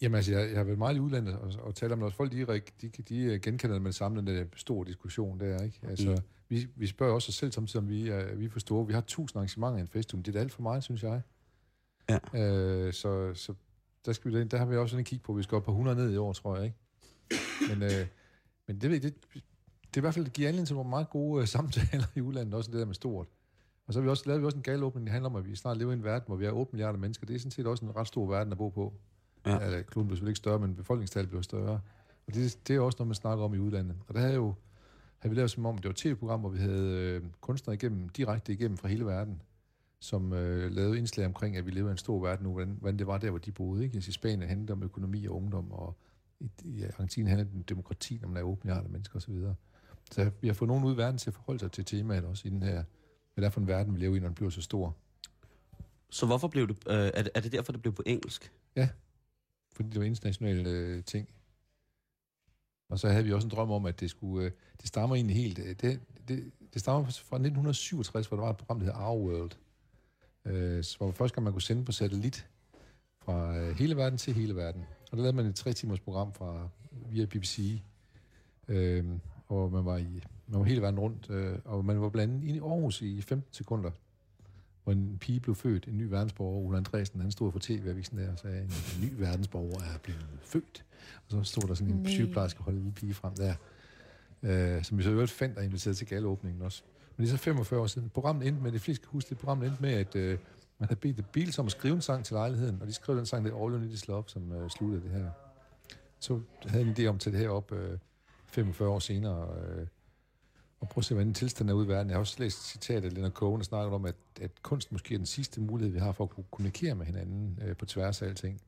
Jamen altså, jeg, jeg har været meget i udlandet og, og talt om det også. Folk, de, de, de, de genkender det med det samme, den der store diskussion der, ikke? Altså, Mm. mm. vi, vi spørger også os selv samtidig, om vi er, vi er for store. Vi har tusind arrangementer i en festival. Det er da alt for meget, synes jeg. Ja. Øh, så, så der, skal vi, der har vi også sådan en kig på. Vi skal op på 100 ned i år, tror jeg, ikke? Men, øh, men det, jeg, det, det er i hvert fald, det giver anledning til nogle meget gode øh, samtaler i udlandet, også det der med stort. Og så har vi også, lavet vi også en galåbning, der handler om, at vi snart lever i en verden, hvor vi er 8 milliarder mennesker. Det er sådan set også en ret stor verden at bo på. Ja. Eller, kloden bliver selvfølgelig ikke større, men befolkningstallet bliver større. Og det, det er også noget, man snakker om i udlandet. Og der havde jo havde vi lavet som om, det var et tv-program, hvor vi havde øh, kunstnere igennem, direkte igennem fra hele verden, som øh, lavede indslag omkring, at vi lever i en stor verden nu, hvordan, hvordan det var der, hvor de boede. Ikke? Altså, I Spanien handlede det om økonomi og ungdom, og i, i Argentina handlede det om demokrati, når man er 8 milliarder mennesker osv. Så, så vi har fået nogen ud i verden til at forholde sig til temaet også i den her, hvad det er for en verden, vi lever i, når den bliver så stor. Så hvorfor blev det, øh, er, det, er det derfor, det blev på engelsk? fordi det var internationale øh, ting. Og så havde vi også en drøm om, at det skulle... Øh, det stammer egentlig helt... Øh, det, det, det stammer fra 1967, hvor der var et program, der hedder Our World. Øh, hvor første gang man kunne sende på satellit fra øh, hele verden til hele verden. Og der lavede man et tre timers program fra, via BBC, øh, og man var, i, man var hele verden rundt, øh, og man var blandt andet i Aarhus i 15 sekunder, hvor en pige blev født, en ny verdensborger, Ole Andresen, han stod for tv-avisen der og sagde, en ny verdensborger er blevet født. Og så stod der sådan en Nej. sygeplejerske holde en pige frem der, øh, som vi så øvrigt fandt og inviteret til galåbningen også. Men det er så 45 år siden. Programmet endte med, det fleste kan huske det, programmet endte med, at øh, man havde bedt The Beatles om at skrive en sang til lejligheden, og de skrev den sang, der All You Need Is Love, som øh, sluttede det her. Så havde en idé om at tage det her op øh, 45 år senere, øh, og prøve at se, hvordan tilstanden er ude i verden. Jeg har også læst et citat af Leonard Cohen, der snakker om, at, at kunst måske er den sidste mulighed, vi har for at kunne kommunikere med hinanden øh, på tværs af alting.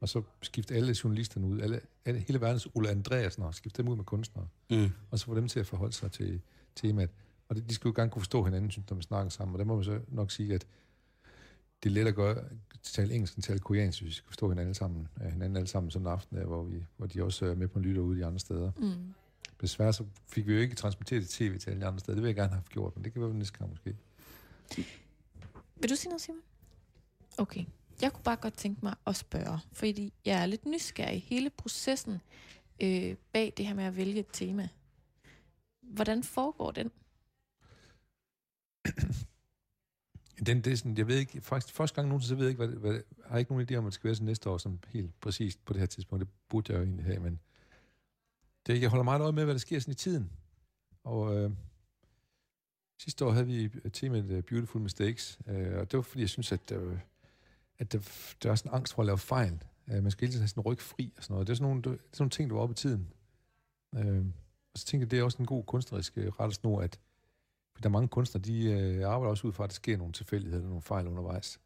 Og så skifte alle journalisterne ud, alle, alle, hele verdens Ulla Andreasen, og skifte dem ud med kunstnere, Mm. og så få dem til at forholde sig til temaet. Og det, de skal jo gerne kunne forstå hinanden, synes, når man snakker sammen, og der må man så nok sige, at det er let at gøre, tale engelsk end tale koreansk, hvis vi skal forstå hinanden alle sammen, øh, hinanden alle sammen sådan en aften, der, hvor, vi, hvor de også er med på en lytter ude de andre steder. Mm. Desværre så fik vi jo ikke transmitteret det tv til alle andre steder. Det vil jeg gerne have gjort, men det kan være næste gang måske. Vil du sige noget, Simon? Okay. Jeg kunne bare godt tænke mig at spørge, fordi jeg er lidt nysgerrig. Hele processen øh, bag det her med at vælge et tema. Hvordan foregår den? Den, det er sådan, jeg ved ikke, faktisk første gang nogensinde, så ved jeg ikke, hvad, hvad, det- har ikke nogen idé om, at det skal være sådan næste år, som helt præcist på det her tidspunkt. Det burde jeg jo egentlig have, men det, jeg holder meget øje med, hvad der sker sådan i tiden. Og øh, sidste år havde vi temaet uh, Beautiful Mistakes, øh, og det var fordi, jeg synes, at, øh, at der, der er sådan en angst for at lave fejl. Øh, man skal hele tiden have sådan ryg fri og sådan noget. Det er sådan nogle, det er sådan nogle ting, der var oppe i tiden. Øh, og så tænkte jeg, det er også en god kunstnerisk øh, rettesnor, at der er mange kunstnere, de øh, arbejder også ud fra, at der sker nogle tilfældigheder, nogle fejl undervejs.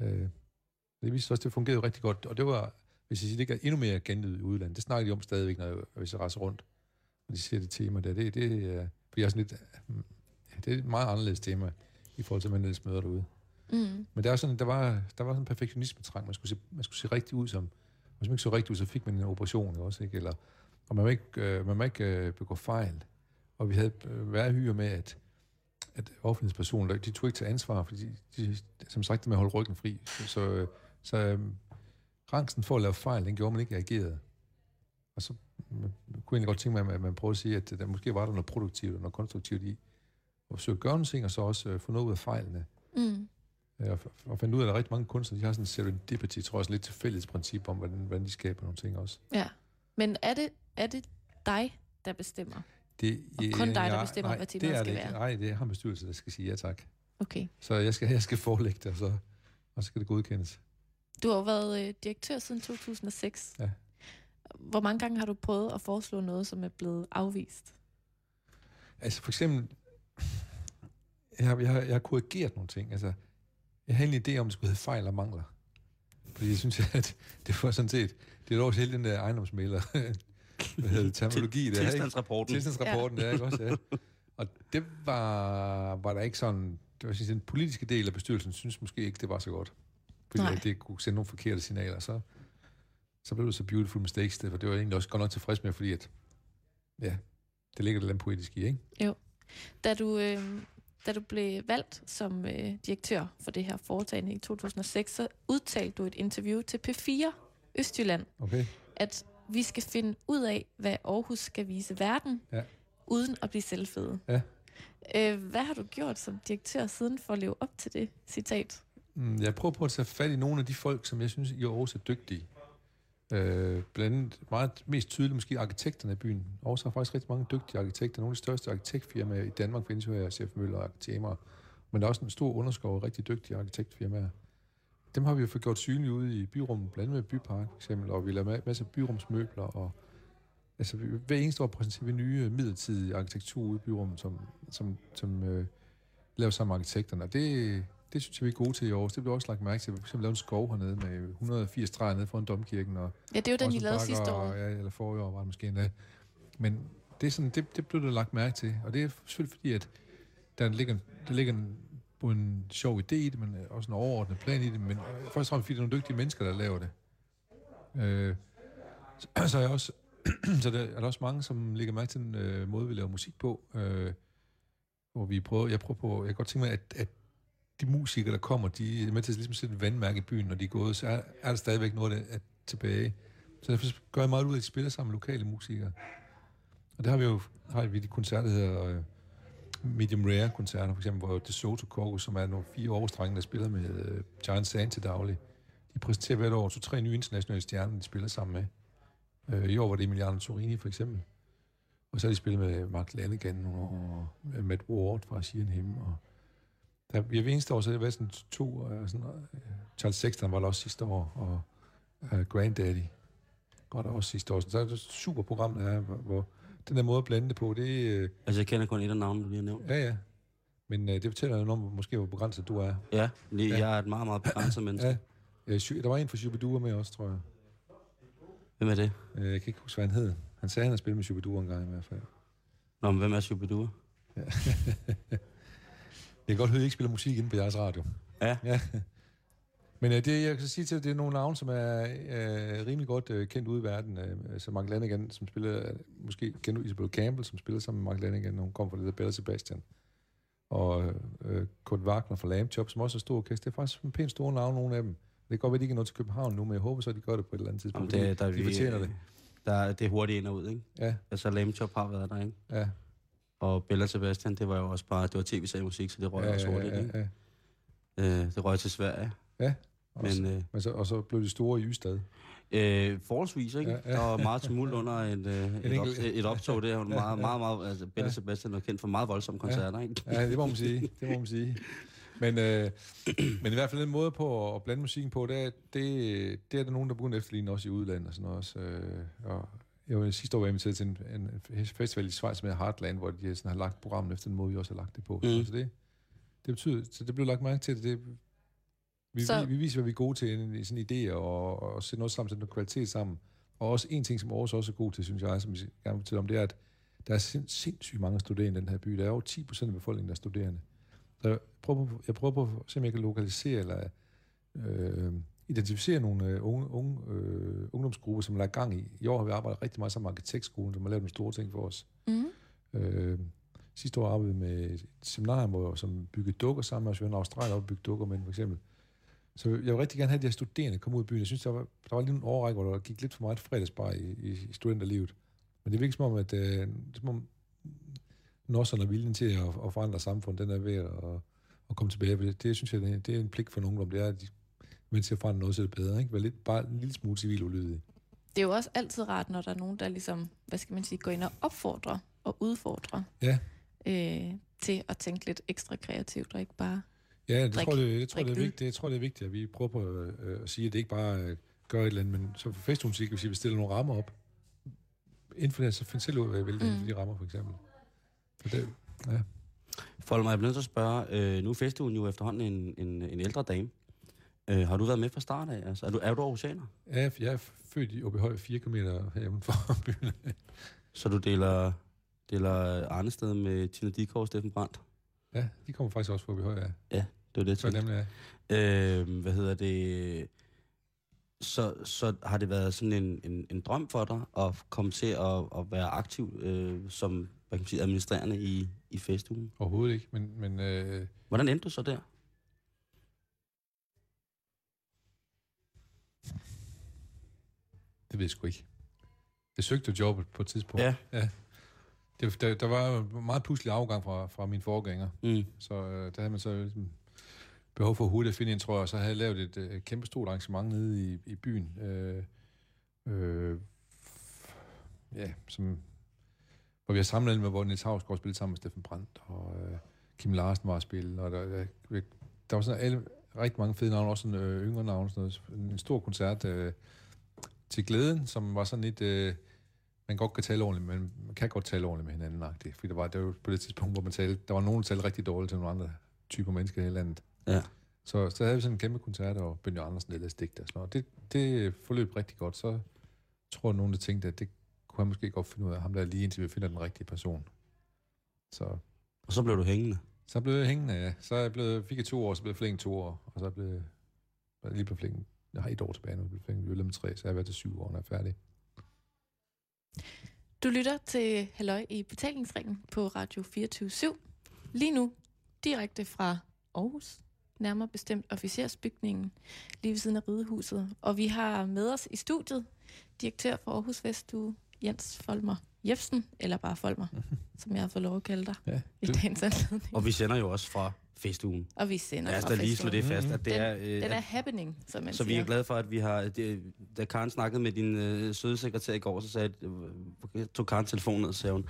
Øh, det viste sig også, at det fungerede rigtig godt, og det var hvis jeg siger, det er endnu mere genlyd i udlandet. Det snakker de om stadigvæk, når jeg, hvis jeg rejser rundt, og de siger det tema der. Det, det, er, fordi jeg er sådan lidt, ja, det er et meget anderledes tema i forhold til, hvad man ellers møder derude. Mm. Men der, er sådan, der, var, der var sådan en perfektionisme-trang. Man skulle, se, man skulle se rigtig ud som... Hvis man ikke så rigtig ud, så fik man en operation ikke også, ikke? Eller, og man må ikke, øh, man må ikke øh, begå fejl. Og vi havde øh, været hyre med, at, at offentlighedspersoner, de tog ikke til ansvar, fordi de, de som sagt, det med at holde ryggen fri. Så, så, så øh, rangsen for at lave fejl, den gjorde man ikke reageret. Og så man, man kunne egentlig godt tænke mig, at man prøvede at sige, at der måske var der noget produktivt og noget konstruktivt i. Og forsøge at gøre nogle ting, og så også øh, få noget ud af fejlene. Mm. Ja, og, og fandt ud af, at der er rigtig mange kunstnere, de har sådan en serendipity, tror jeg, sådan lidt til fælles princip om, hvordan, hvordan de skaber nogle ting også. Ja. Men er det, er det dig, der bestemmer? Det, Og kun dig, der bestemmer, nej, hvad er skal det ikke. være. Nej, det er ham bestyrelsen, der skal sige ja tak. Okay. Så jeg skal, jeg skal forelægge det, og så, og så skal det godkendes. Du har jo været øh, direktør siden 2006. Ja. Hvor mange gange har du prøvet at foreslå noget, som er blevet afvist? Altså for eksempel, jeg har, jeg har, jeg har korrigeret nogle ting. Altså, jeg havde en idé om, at det skulle hedde fejl og mangler. Fordi jeg synes, at det var sådan set, det er også hele den der ejendomsmæler, hvad hedder det, terminologi der, ikke? Tilstandsrapporten. Tilstandsrapporten, ja. ikke også, ja. Og det var, var der ikke sådan, det var sådan, den politiske del af bestyrelsen synes måske ikke, det var så godt. Nej. det kunne sende nogle forkerte signaler. Så, så blev det så beautiful mistakes, det, for det var jeg egentlig også godt nok tilfreds med, fordi at, ja, det ligger lidt poetisk i, ikke? Da du, øh, da du blev valgt som øh, direktør for det her foretagende i 2006, så udtalte du et interview til P4 Østjylland, Okay. at vi skal finde ud af, hvad Aarhus skal vise verden, Ja. uden at blive selvfede. Ja. Øh, hvad har du gjort som direktør siden for at leve op til det citat? Mm, jeg prøver på at tage fat i nogle af de folk, som jeg synes i Aarhus er dygtige. Øh, blandt andet meget mest tydeligt måske arkitekterne i byen. Aarhus har faktisk rigtig mange dygtige arkitekter. Nogle af de største arkitektfirmaer i Danmark findes jo her, Chef Møller og Arkitemer. Men der er også en stor underskov af rigtig dygtige arkitektfirmaer. Dem har vi jo fået gjort synlige ude i byrummet, blandt andet med Bypark for eksempel, og vi laver masser af byrumsmøbler, og altså, vi- hver eneste år præsenterer vi nye midlertidige arkitektur ude i byrummet, som, som, som øh, laver sammen med arkitekterne. Og det, det synes jeg, vi er gode til i Aarhus. Det blev også lagt mærke til. Vi eksempel lavede en skov hernede med 180 træer nede foran domkirken. Og Ja, det er jo den, I lavede sidste år. og- Ja, eller forrige år var det måske endda. Men det, er sådan, det, det blev der lagt mærke til. Og det er selvfølgelig fordi, at der ligger, der ligger en, både en sjov idé i det, men også en overordnet plan i det. Men først og fremmest fordi, der er nogle dygtige mennesker, der laver det. Øh, så, så er jeg også så der er der også mange, som lægger mærke til den øh, måde, vi laver musik på. Øh, hvor vi prøver, jeg prøver på, jeg kan godt tænke mig, at, at de musikere, der kommer, de er med til at ligesom sætte et vandmærke i byen, når de er gået, så er, er der stadigvæk noget der er tilbage. Så derfor gør jeg meget ud af, at de spiller sammen med lokale musikere. Og der har vi jo har vi de koncerter, der hedder øh, Medium Rare koncerter, for eksempel, hvor DeSoto Corgus, som er nogle fire årstrenge, der spiller med øh, Giant Sand til daglig. De præsenterer hvert år to-tre nye internationale stjerner, de spiller sammen med. Øh, I år var det Emiliano Torini, for eksempel. Og så har de spillet med Mark Lanigan og Matt Ward fra Sheeran og der, vi har hver eneste år, så har det været sådan to, øh, sådan, øh, Charles Sexton var der også sidste år, og øh, Granddaddy var der også sidste år. Så der er et super program, der er, hvor, hvor den der måde at blande det på, det øh, Altså, jeg kender kun et af navnene, du lige har nævnt. ja ja. Men øh, det fortæller noget om, måske hvor begrænset du er. Ja, lige, Ja. jeg er et meget, meget begrænset menneske. Ja. Shu- der var en fra Shubidua med også, tror jeg. Hvem er det? Øh, jeg kan ikke huske, hvad han hed. Han sagde, at han havde spillet med Shubidua en gang i hvert fald. Nå, men hvem er Shubidua? Jeg kan godt høre, at I ikke spiller musik inde på jeres radio. Ja. ja. Men øh, det, jeg kan sige til, det er nogle navne, som er øh, rimelig godt øh, kendt ude i verden. Øh, altså Mark Lanigan, som spiller, øh, måske kender Isabel Campbell, som spiller sammen med Mark Lanigan, hun kom fra det der Bella Sebastian. Og øh, Kurt Wagner fra Lamb Chop, som også er stor orkester. Det er faktisk en pænt store navne, nogle af dem. Det kan godt være, at de ikke er nået til København nu, men jeg håber så, at de gør det på et eller andet tidspunkt. Jamen, det, der, de fortjener det. Der, er- det er hurtigt ind og ud, ikke? Ja, Altså, Lame Chop har været der, ikke? ja, Og Bella Sebastian, det var jo også bare, det var tv musik, så det røg ja, også ja, hurtigt, ja, ikke? ja. Øh, det røg til Sverige. ja. Og, Men øh, men så, og så blev de store i Ystad. øh, forholdsvis, ikke? Ja, ja. Der var meget tumult under et, øh, et, op, et, optog der. Meget, Ja, ja. meget, meget, altså, Bella Ja. Sebastian er kendt for meget voldsomme koncerter, ikke? Ja, det må man sige. Det må man sige. Men, øh, men i hvert fald den måde på at blande musikken på, det det, det er der nogen, der begynder at efterligne også i udlandet og sådan noget også. Øh, og jeg var sidste år var inviteret til en, en festival i Schweiz med Heartland, hvor de sådan har lagt programmet efter den måde, vi også har lagt det på. Mm. Så det, det betyder, så det blev lagt mærke til, at det, Vi, Så- vi, vi viser, hvad vi er gode til i sådan idéer, og, og sætte noget sammen, sætte noget kvalitet sammen. Og også en ting, som Aarhus også er god til, synes jeg, som vi gerne vil fortælle om, det er, at der er sind, sindssygt mange studerende i den her by. Der er over 10 procent af befolkningen, der er studerende. Så jeg prøver på, jeg prøver på at se, om jeg kan lokalisere eller øh, identificere nogle øh, unge, unge øh, ungdomsgrupper, som er lagt gang i. I år har vi arbejdet rigtig meget sammen med Arkitektskolen, som har lavet nogle store ting for os. Mm. Øh, sidste år arbejdede vi med et seminar, hvor, som byggede dukker sammen med os. Vi var en Australien op og bygge dukker med, for eksempel. Så jeg vil rigtig gerne have, at de her studerende komme ud i byen. Jeg synes, der var, der var lige en overrække, hvor der gik lidt for meget fredagsbar i, i, i studenterlivet. Men det virker som om, at øh, det som om nosserne og viljen til at, at forandre samfundet, den er ved at, at komme tilbage. Det, det synes jeg, det er, det er en pligt for nogen, om det er, at de er til at forandre noget, så det er bedre. Ikke? Vær lidt, bare en lille smule civil ulydig. Det er jo også altid rart, når der er nogen, der ligesom, hvad skal man sige, går ind og opfordrer og udfordrer Ja. øh, til at tænke lidt ekstra kreativt, og ikke bare... Ja, det Drik- tror jeg, jeg, tror, det er vigtigt, jeg tror, det er vigtigt, at vi prøver på øh, at sige, at det ikke bare øh, gør et eller andet, men så for festmusik, hvis vi stiller nogle rammer op, inden for det, så find selv ud af, hvad jeg vil mm. inden for de rammer, for eksempel. Så det, ja. Folmer, jeg bliver nødt til at spørge, øh, nu er festugen jo efterhånden en, en, en ældre dame. Øh, har du været med fra start af? Altså, er du, er du aarhusianer? Ja, jeg er født i OBH 4 km herhjemme for byen. Så du deler, deler Arnested med Tina Dikov og Steffen Brandt? Ja, de kommer faktisk også fra OBH, ja. Ja, det var det, jeg tænkte. nemlig er. Øh, hvad hedder det? Så, så har det været sådan en, en, en drøm for dig at komme til at, at være aktiv øh, som hvad kan man sige, administrerende i, i festugen? Overhovedet ikke, men, men øh, Hvordan endte du så der? Det ved jeg sgu ikke. Jeg søgte jobbet på et tidspunkt. Ja. ja. Det, der, der var meget pludselig afgang fra, fra min forgænger. Mm. Så øh, der havde man så ligesom behov for hurtigt at finde en, tror jeg, så havde jeg lavet et øh, kæmpe stort arrangement nede i, i byen. Øh, øh, ja, som, hvor vi har samlet med, hvor Niels Havsgaard spillede sammen med Steffen Brandt, og øh, Kim Larsen var at spille, og der, der, der var sådan alle, rigtig mange fede navne, også sådan, øh, yngre navne, sådan noget. En stor koncert øh, til glæden, som var sådan lidt... Øh, man godt kan tale ordentligt, men man kan godt tale ordentligt med hinanden, agtigt. Fordi der var, der var på det tidspunkt, hvor man talte, der var nogen, der talte rigtig dårligt til nogle andre typer mennesker i hele landet. Ja. Så, så havde vi sådan en kæmpe koncert, og Benny Andersen af stigt og sådan noget. Det, det forløb rigtig godt. Så tror jeg, nogen der tænkte, at det kunne han måske godt finde ud af ham der lige indtil vi finder den rigtige person. Så, Og så blev du hængende. så blev jeg hængende, ja. Så jeg blevet, fik jeg to år, så blev jeg flink to år, og så blev jeg lige blevet flink. Jeg har et år tilbage nu, jeg blev flink med tre, så jeg har været til syv år, når jeg er færdig. Du lytter til Halløj i betalingsringen på Radio 24 Lige nu direkte fra Aarhus, nærmere bestemt officersbygningen, lige ved siden af Ridehuset. Og vi har med os i studiet direktør for Aarhus Vestue, Jens Folmer Jefsen, eller bare Folmer, som jeg har fået lov at kalde dig Ja, i dagens anledning. Og vi sender jo også fra festugen. Og vi sender Lad os fra da lige slå det fast, at det Den- er... Øh, Den er happening, som man så vi siger. er glade for, at vi har... Det, da Karen snakkede med din øh, søde sekretær i går, så sagde, øh, tog Karen telefonen ned og sagde hun,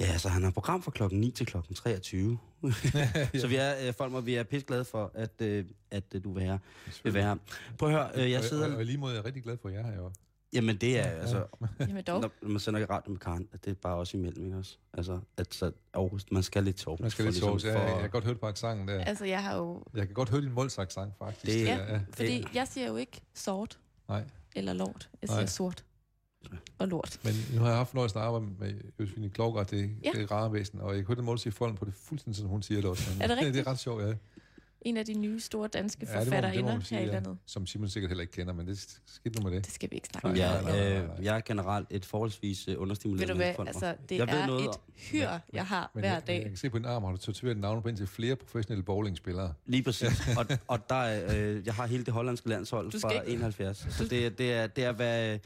ja, så han har program fra klokken 9 til klokken 23. Så vi er, øh, folk, vi er pisse glade for, at, øh, at øh, du vil, her, vil være her. Prøv at høre, øh, jeg Og, og, sidder... og, i lige måde er jeg rigtig glad for, at jeg er her jo. Jamen det er altså... Jamen dog. Når, når man sender i radio med Karen, at det er bare også imellem, ikke også? Altså, at så Aarhus, man skal lidt til Aarhus. Man skal lidt sove, ligesom ja, for- jeg, jeg kan godt høre det på accenten der. Altså, jeg har jo... Jeg kan godt høre din voldsaksang, faktisk. Det- Ja, fordi jeg siger jo ikke sort Nej, eller lort. Jeg siger Nej. sort og lort. men nu har jeg haft fornøjelsen at arbejde med Josefine Klogart, det, Ja. ja. det er rare væsen, og jeg høre den måde, du siger folden på det fuldstændig, som hun siger det også. Men Er det det rigtigt? er ret sjovt, ja. En af de nye store danske Ja, forfatterinder her i ja. landet. Som Simon sikkert heller ikke kender, men det skidt nu med det. Det skal vi ikke snakke om. Ja, øh, jeg er generelt et forholdsvis øh, Ved understimuleret du hvad, altså, det Jeg ved er noget et om- hyr, jeg har Men hver jeg, jeg dag. kan se på din arm, har du tatoveret navnet på indtil flere professionelle bowlingspillere. Lige præcis. og, og der er, øh, jeg har hele det hollandske landshold fra ikke- 71. Så det, er- det, er, det er, hvad...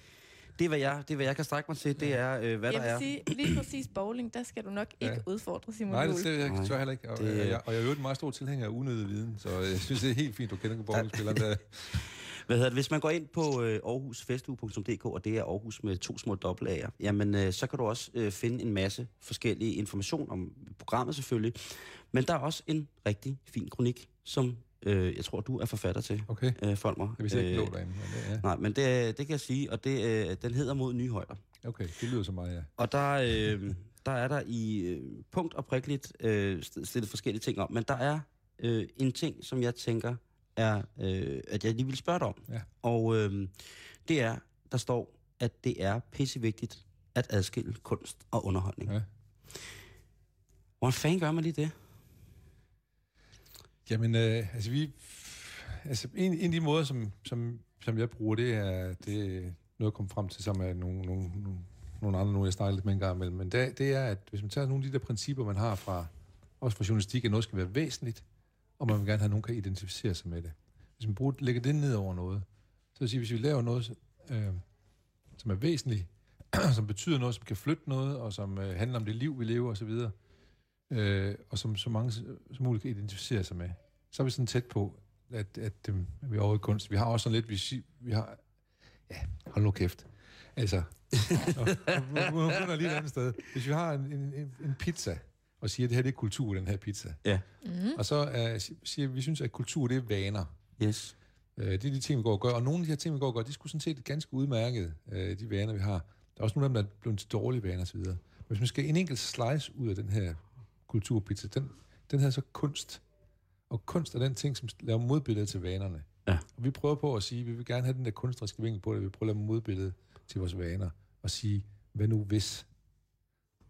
Det er, hvad jeg, det er, hvad jeg kan strække mig til. Det er, øh, hvad der Jeg er. vil sige, lige præcis bowling, der skal du nok ikke Ja. udfordre Simon Nej, det ser jeg tør heller ikke. Og, Det- det... jeg, og jeg er jo en meget stor tilhænger af unødig viden, så jeg synes, det er helt fint, du kender bowlingspilleren der. Hvad hedder det? Hvis man går ind på øh, aarhusfestuge.dk, og det er Aarhus med to små dobbelt'er, jamen øh, så kan du også øh, finde en masse forskellige information om programmet selvfølgelig. Men der er også en rigtig fin kronik, som øh, jeg tror, du er forfatter til, Okay, øh, Folmer. jeg vidste ikke, lå derinde. Men det, ja. Nej, men det, det kan jeg sige, og det, øh, den hedder Mod Nye Højder. Okay, det lyder så meget, ja. Og der, øh, der er der i øh, punkt og prikkeligt øh, st- stillet forskellige ting om, men der er øh, en ting, som jeg tænker er, øh, at jeg lige vil spørge dig om. Ja. Og øh, det er, der står, at det er pissevigtigt at adskille kunst og underholdning. Ja. Hvordan fanden gør man lige det? Jamen, øh, altså vi... Altså, en, en af de måder, som, som, som jeg bruger, det er, det er noget, jeg kom frem til sammen med nogle, nogle, nogle, andre, nu jeg snakker lidt med en gang imellem. Men det, det er, at hvis man tager nogle af de der principper, man har fra, også fra journalistik, at noget skal være væsentligt, og man vil gerne have, at nogen kan identificere sig med det. Hvis man bruger, lægger det ned over noget, så vil sige, hvis vi laver noget, øh, som er væsentligt, som betyder noget, som kan flytte noget, og som øh, handler om det liv, vi lever osv., øh, og som så mange som muligt kan identificere sig med, så er vi sådan tæt på, at, at øh, vi er over i kunst. Vi har også sådan lidt, vi, vi har, ja, hold nu kæft. Altså, og, nu er lige et andet sted. Hvis vi har en, en, en- en pizza, og siger, at det her det er kultur, den her pizza, Ja. Mm. og så uh, siger vi, vi synes, at kultur det er vaner. Yes. Uh, det er de ting, vi går og gør, og nogle af de her ting, vi går og gør, de skulle sådan set ganske udmærket, uh, de vaner, vi har. Der er også nogle af dem, der er blevet til dårlige vaner osv. Hvis man skal en enkelt slice ud af den her kulturpizza, den, den her så kunst. Og kunst er den ting, som laver modbilleder til vanerne. Ja. Og vi prøver på at sige, at vi vil gerne have den der kunstneriske vinkel på det. Vi prøver at lave modbillede til vores vaner. Og sige, hvad nu hvis?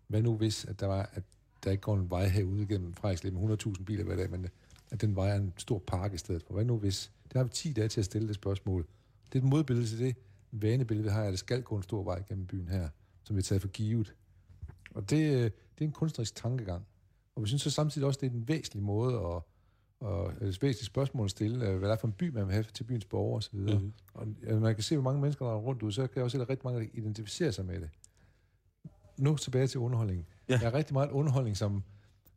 Hvad nu hvis, at der, var, at der ikke går en vej herude gennem Frederikslev med 100.000 biler hver dag, men at den vej er en stor park i stedet for. Hvad nu hvis? Der har vi 10 dage til at stille det spørgsmål. Det er et modbillede til det vanebillede, vi har, at der skal gå en stor vej gennem byen her, som vi har taget for givet. Og det, øh, det er en kunstnerisk tankegang. Og vi synes så samtidig også, det er en væsentlig måde at, og et væsentligt spørgsmål at stille, øh, hvad det er for en by, man vil have til byens borgere osv. Mm. Mhm. Og ja, man kan se, hvor mange mennesker, der er rundt ud, så kan jeg også se, at der rigtig mange, der identificerer sig med det. Nu tilbage til underholdningen. Ja. Der er rigtig meget underholdning, som,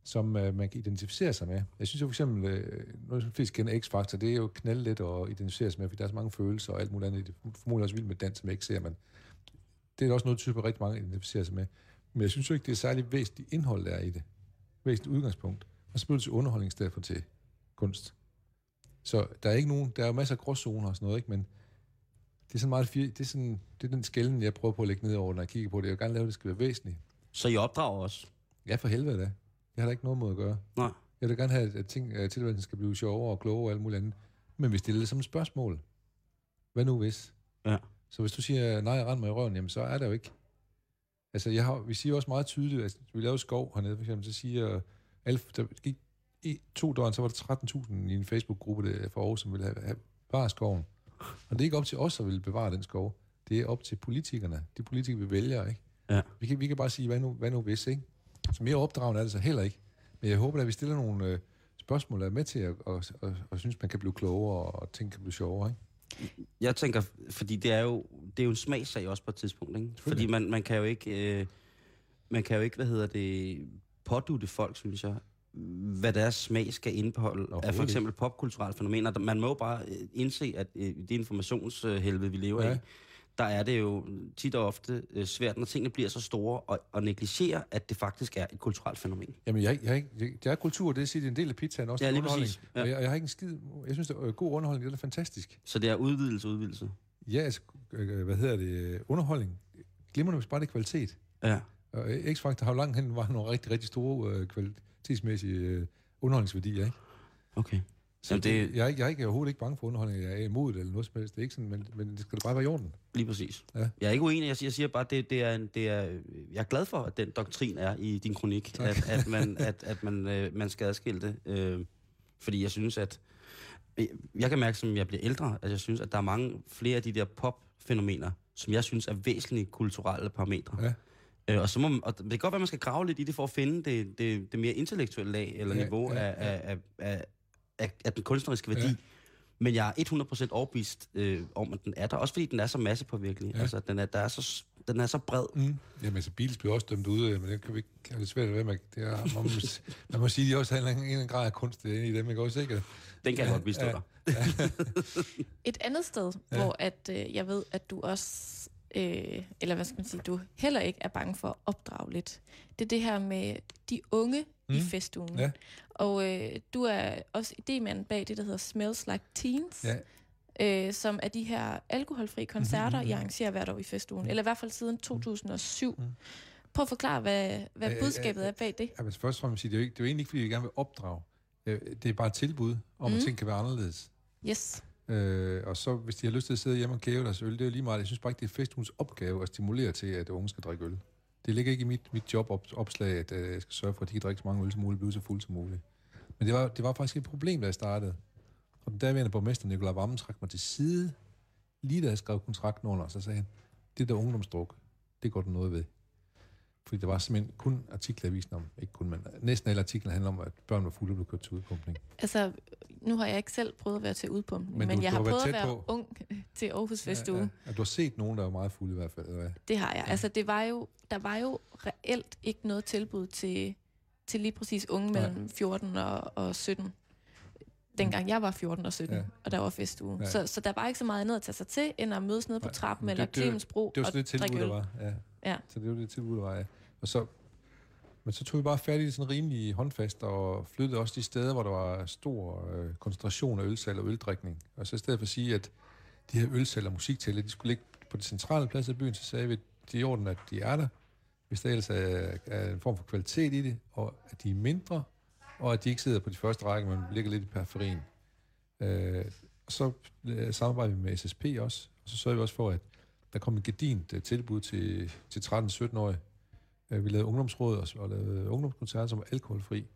som uh, man kan identificere sig med. Jeg synes jo for eksempel, uh, noget som flest kender X-Factor, det er jo knaldlet at identificere sig med, fordi der er så mange følelser og alt muligt andet. Det er formodentlig også vildt med dans, som jeg ikke ser, men det er også noget, type rigtig mange identificerer sig med. Men jeg synes jo ikke, det er særlig væsentligt indhold, der er i det. Væsentligt udgangspunkt. Og så bliver det til underholdning i stedet for til kunst. Så der er ikke nogen, der er jo masser af gråzoner og sådan noget, ikke? men det er sådan meget, det er, sådan, det er den skælden, jeg prøver på at lægge ned over, når jeg kigger på det. Jeg vil gerne lave, at det skal være væsentligt. Så I opdrager også? Ja, for helvede da. Jeg har da ikke noget mod at gøre. Nej. Jeg vil gerne have, at ting, at tilværelsen skal blive sjovere og klogere og alt muligt andet. Men vi stiller det som et spørgsmål. Hvad nu hvis? Ja. Så hvis du siger, nej, jeg render mig i røven, jamen så er der jo ikke. Altså, jeg har, vi siger også meget tydeligt, at vi laver skov hernede, for eksempel, så siger alle, der gik i to døgn, så var der 13.000 i en Facebook-gruppe der for Aarhus, som ville have, have bevare skoven. Og det er ikke op til os, at ville bevare den skov. Det er op til politikerne. De politikere, vi vælger, ikke? Ja. Vi kan, vi kan bare sige, hvad nu, hvad nu hvis, ikke? Så mere opdragende er det så heller ikke. Men jeg håber, at vi stiller nogle øh, spørgsmål, der er med til at og, og, og synes, man kan blive klogere, og ting kan blive sjovere, ikke? Jeg tænker, fordi det er jo, det er jo en smagssag også på et tidspunkt, ikke? Fordi man, man kan jo ikke, øh, man kan jo ikke, hvad hedder det, pådute folk, synes jeg, hvad deres smag skal indeholde af for eksempel popkulturelle fænomener. Man må jo bare øh, indse, at øh, i det informationshelvede, vi lever. Ja. i, der er det jo tit og ofte øh, svært, når tingene bliver så store, og, og negligere, at det faktisk er et kulturelt fænomen. Jamen, jeg, jeg, det, det er kultur, det er at sige, det er en del af pizzaen også. Ja, lige præcis. Ja. Og jeg, jeg, har ikke en skid... Jeg synes, det er god underholdning, det er fantastisk. Så det er udvidelse, udvidelse. Ja, altså, øh, hvad hedder det? Underholdning. Glimrende, hvis bare det er kvalitet. Ja. Og øh, X-Factor har jo langt hen var nogle rigtig, rigtig store øh, kvalitetsmæssige øh, underholdningsværdier, ikke? Okay. Så det, det... jeg, er ikke, jeg er ikke overhovedet ikke bange for underholdning. Jeg er imod det eller noget som helst. Det er ikke sådan, men, men det skal da bare være i orden. Lige præcis. Ja. Jeg er ikke uenig. Jeg siger, jeg siger bare, det, det er en, det er, jeg er glad for, at den doktrin er i din kronik, at, at, man, at, at man, øh, man skal adskille det. Øh, fordi jeg synes, at jeg kan mærke, som jeg bliver ældre, at jeg synes, at der er mange flere af de der pop-fænomener, som jeg synes er væsentlige kulturelle parametre. Ja. Øh, og, så må, man- og det kan godt være, at man skal grave lidt i det for at finde det, det, det mere intellektuelle lag eller Ja, niveau ja, ja. af, af, af, af, af den kunstneriske værdi. Ja. Men jeg er 100% overbevist øh, om, at den er der. Også fordi den er så massepåvirkelig. Ja. Ja. Altså, den er, der er så, den er så bred. Mm. Jamen, altså, Beatles blev også dømt ude, men det kan vi ikke det svært at være med. Det er, man, må, man må sige, at de også har en, eller anden- en eller anden grad af kunst inde i dem, ikke også? Ikke? Den kan jeg godt bistå Ja. dig. Et andet sted, ja. hvor at, øh, jeg ved, at du også, øh, eller hvad skal man sige, du heller ikke er bange for at opdrage lidt. Det er det her med de unge mm. i Mm. festugen. Ja. Og øh, du er også idémand bag det, der hedder Smells Like Teens. Ja. Øh, som er de her alkoholfri koncerter, mm-hmm. I arrangerer hvert år i festugen. Eller i hvert fald siden 2007. Mm. Prøv at forklare, hvad, hvad Øh, øh, budskabet øh, er bag det. Jamen, først og fremmest det er jo, ikke, det er jo egentlig ikke, fordi jeg gerne vil opdrage. Det er bare et tilbud om, mm. at Mm. ting kan være anderledes. Yes. Øh, og så, hvis de har lyst til at sidde hjemme og gæve deres øl, det er jo lige meget. Jeg synes bare ikke, det er festugens opgave at stimulere til, at unge skal drikke øl. Det ligger ikke i mit, mit jobopslag, at øh, jeg skal sørge for, at de kan drikke så mange øl som muligt, blive så fuld som muligt. Men det var, det var faktisk et problem, da jeg startede. Og den daværende borgmester, Nikolaj Vammen, trak mig til side, lige da jeg skrev kontrakten under, så sagde han, det der ungdomsdruk, det går du noget ved. Fordi der var simpelthen kun artikler i avisen om, ikke kun, men næsten alle artikler handler om, at børn var fulde og blev kørt til udpumpning. Altså, nu har jeg ikke selv prøvet at være til udpumpning, Men men, du- jeg du har har prøvet at være på. ung til Aarhus Festuge. Ja, ja. Og du har set nogen, der var meget fulde i hvert fald, eller hvad? Det har jeg. Altså, det var jo, der var jo reelt ikke noget tilbud til, til lige præcis unge Nej. mellem 14 og, og 17. Dengang jeg var 14 og 17, Ja. ja. og der var festuge. Ja. Ja. Så, så der var ikke så meget andet at tage sig til, end at mødes nede på trappen men eller det- det- Clemensbro Det var og det tilbud, drikke der var. Ja. Ja. Så det var det tilbud, der var. Og så, men så tog vi bare fat i det sådan rimelig håndfast, og flyttede også de steder, hvor der var stor øh, koncentration af ølsalg og øldrikning. Og så i stedet for at sige, at de her ølsalg og musiktælle, de skulle ligge på det centrale plads af byen, så sagde vi, at det er i orden, at de er der, hvis der ellers er, er en form for kvalitet i det, og at de er mindre, og at de ikke sidder på de første række, men ligger lidt i periferien. Øh, og så øh, samarbejder vi med SSP også, og så sørger vi også for, at der kom et gedint øh, tilbud til, til 13-17-årige. Øh, vi lavede ungdomsråd og, og lavede ungdomskoncerter, som var alkoholfri.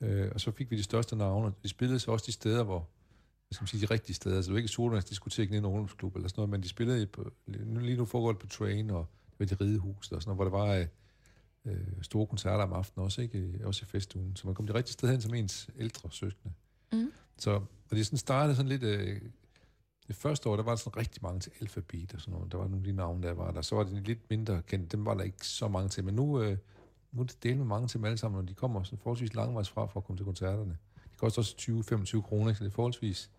Øh, og så fik vi de største navne, de spillede så også de steder, hvor hvad skal man sige, de rigtige steder. Altså det var ikke Sodernes diskotek nede i en ungdomsklub eller sådan noget, men de spillede på, lige nu foregår det på Train og ved de ride hus og sådan noget, hvor der var øh, store koncerter om aftenen også, ikke? Også i festugen. Så man kom de rigtige steder hen som ens ældre søskende. Mm. Så og det sådan startede sådan lidt... Øh, det første år, der var der sådan rigtig mange til alfabet og sådan noget. Der var nogle af de navne, der var der. Så var det lidt mindre kendt. Dem var der ikke så mange til. Men nu, øh, nu er det delt med mange til dem alle sammen, og de kommer sådan forholdsvis langvejs fra for at komme til koncerterne. Det koster også 20-25 kroner, så det er forholdsvis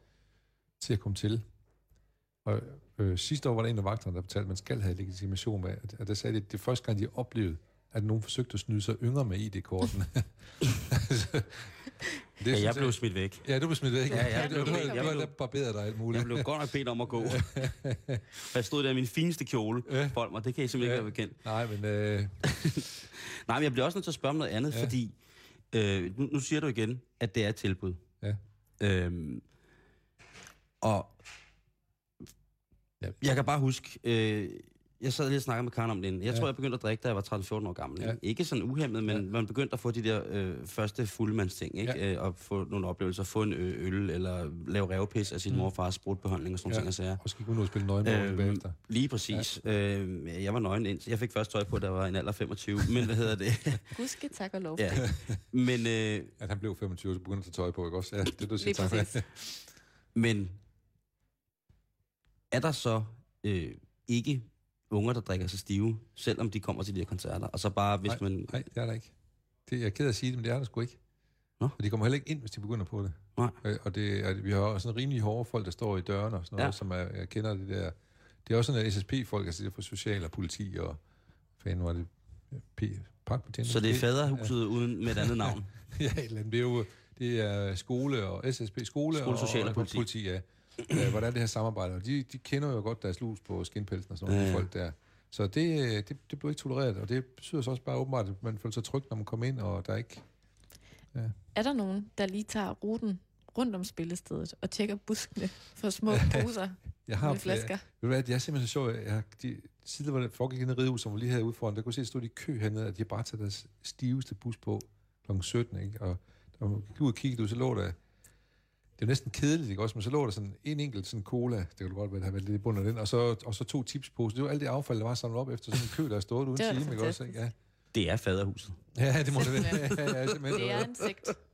til at komme til. Og øh, sidste år var der en af vagterne, der fortalte, at man skal have legitimation med. At, der sagde, at det er første gang, de har oplevet, at nogen forsøgte at snyde sig yngre med ID-kortene. Altså, det Ja, jeg blev smidt væk. Ja, du blev smidt væk. Ja, jeg du, blev- du, du, jeg du, du har blev- barberet dig alt muligt. Jeg blev godt nok bedt om at gå. jeg stod der i min fineste kjole. Ja. Folk mig, det kan I simpelthen Ja. ikke være bekendt. Nej, men øh, Nej, men jeg bliver også nødt til at spørge om noget andet, Ja. ja. fordi øh, nu, nu siger du igen, at det er et tilbud. Ja. Øhm, og Ja. jeg kan bare huske, øh, jeg sad lige og snakkede med Karen om det inden. Jeg Ja. tror, jeg begyndte at drikke, da jeg var 13-14 år gammel. Ja. Ikke sådan uhemmet, men Ja. man begyndte at få de der øh, første fuldmandsting, ikke? Ja. Øh, og få nogle oplevelser, få en ø- øl, eller lave revpis af sin Mm. morfars brudbehandling og sådan Ja. ting og sager. og skal gå ud og spille nøgenmål Øhm, bagefter. Lige præcis. Ja. Øh, jeg var nøgen ind. Jeg fik først tøj på, da jeg var en alder af 25. Men hvad hedder det? Husk tak og lov. ja. Men, øh, At han blev 25, så begyndte at tage tøj på, ikke også? Ja, det du siger tak for. men er der så øh, ikke unger, der drikker sig stive, selvom de kommer til de her koncerter? Og så bare, hvis Nej, man... Nej, det er der ikke. Det, jeg er ked af at sige det, men det er der sgu ikke. Nå. Og de kommer heller ikke ind, hvis de begynder på det. Nej. Øh, Og det, er, vi har også sådan rimelig hårde folk, der står i dørene og sådan noget, ja. Som er, jeg kender det der. Det er også sådan, at SSP-folk, altså det er for social og politi og fanden var det, P, parkbetjent. Så det er faderhuset ja. uden med et andet navn. ja, et eller andet. Det er jo det er skole og SSP, skole, Skole, social og politi. politi ja. Øh, Hvordan er det her samarbejde? Og de, de kender jo godt deres lus på skinpelsen og sådan noget, Ja, ja. folk der. Så det, det, det blev ikke tolereret, og det betyder så også bare åbenbart, at man føler sig tryg, når man kommer ind, og der er ikke... Er der nogen, der lige tager ruten rundt om spillestedet og tjekker buskene for små poser Jeg har med flasker? Ved du hvad, det er simpelthen så sjovt. Jeg, har- de, siden hvor det foregik i en ridehus, som var lige herude foran, der kunne jeg se, at stod de i kø hernede, at de har bare taget deres stiveste bus på kl. 17, ikke? Og da man gik ud og kiggede ud, så lå der... Det er næsten kedeligt, ikke også? Men så lå der sådan en enkelt sådan cola, det kunne godt være, det har været lidt i bunden af den, og så, og så to tipsposer. Det var alt det affald, der var samlet op efter sådan en kø, der er stået uden time, ikke også? Ikke? Ja. Det er faderhuset. ja, det må det være. Ja, ja, simpelthen. Det er en.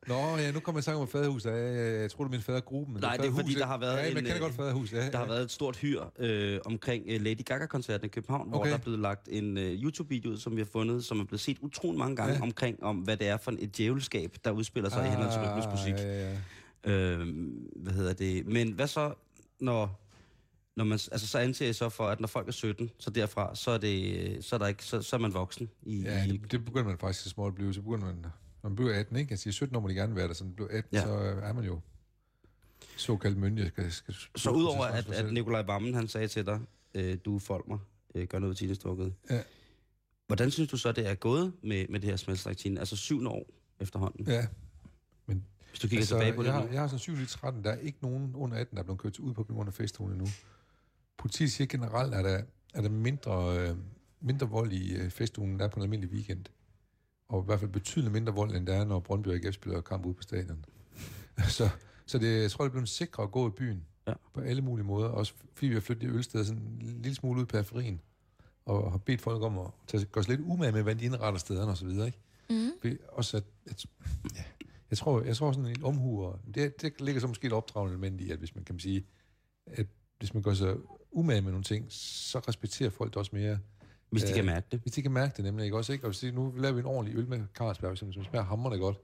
Nå, ja, nu kommer jeg tanke om faderhus. Ja, ja, ja, jeg tror, det er min fadergruppe. men Nej, det er fordi, der har været ja, en, jeg kender øh, godt faderhus. Ja, Der har været et stort hyr øh, omkring øh, Lady Gaga-koncerten i København, okay. hvor der er blevet lagt en øh, YouTube-video som vi har fundet, som er blevet set utrolig mange gange Ja. ja. omkring, om hvad det er for et djævelskab, der udspiller sig ah, i rytmisk musik. Ja, ja, ja. Øh, hvad hedder det? Men hvad så, når, når man, altså så anser jeg så for, at når folk er 17, så derfra, så er, det, så er, der ikke, så, så er man voksen. I, Ja, det, det begynder man faktisk så småt at blive. Så begynder man, når man bliver 18, ikke? Altså i 17 år må de gerne være der, så når man bliver 18, ja. Så er man jo såkaldt myndig. Skal, skal, så udover at, at Nikolaj Vammen, han sagde til dig, øh, du er folk mig, øh, gør noget teenage Ja. Hvordan synes du så, det er gået med, med det her smeltstræktine? Altså syvende år efterhånden. Ja, Hvis du kigger altså, tilbage på det jeg, nu. har, jeg har sandsynligvis 13. Der er ikke nogen under 18, der er blevet kørt ud på grund af festugen endnu. Politiet siger generelt, at der, er der mindre, øh, mindre vold i øh, festugen, end der er på en almindelig weekend. Og i hvert fald betydeligt mindre vold, end der er, når Brøndby og AGF spiller kamp ude på stadion. så, så det, jeg tror, det er blevet sikrere at gå i byen. Ja. På alle mulige måder. Også fordi vi har flyttet det ølsted sådan en lille smule ud i periferien. Og har bedt folk om at tage, gøre sig lidt umage med, hvordan de indretter stederne osv. Ikke? Mm. Også at, at ja, jeg tror, jeg tror sådan en omhu, og det, det ligger så måske et opdragende element i, at hvis man kan sige, at hvis man gør sig umage med nogle ting, så respekterer folk det også mere. Hvis de Øh, kan mærke det. Hvis de kan mærke det nemlig, ikke også? Ikke? Og hvis de, nu laver vi en ordentlig øl med Carlsberg, som, som smager hammerende godt,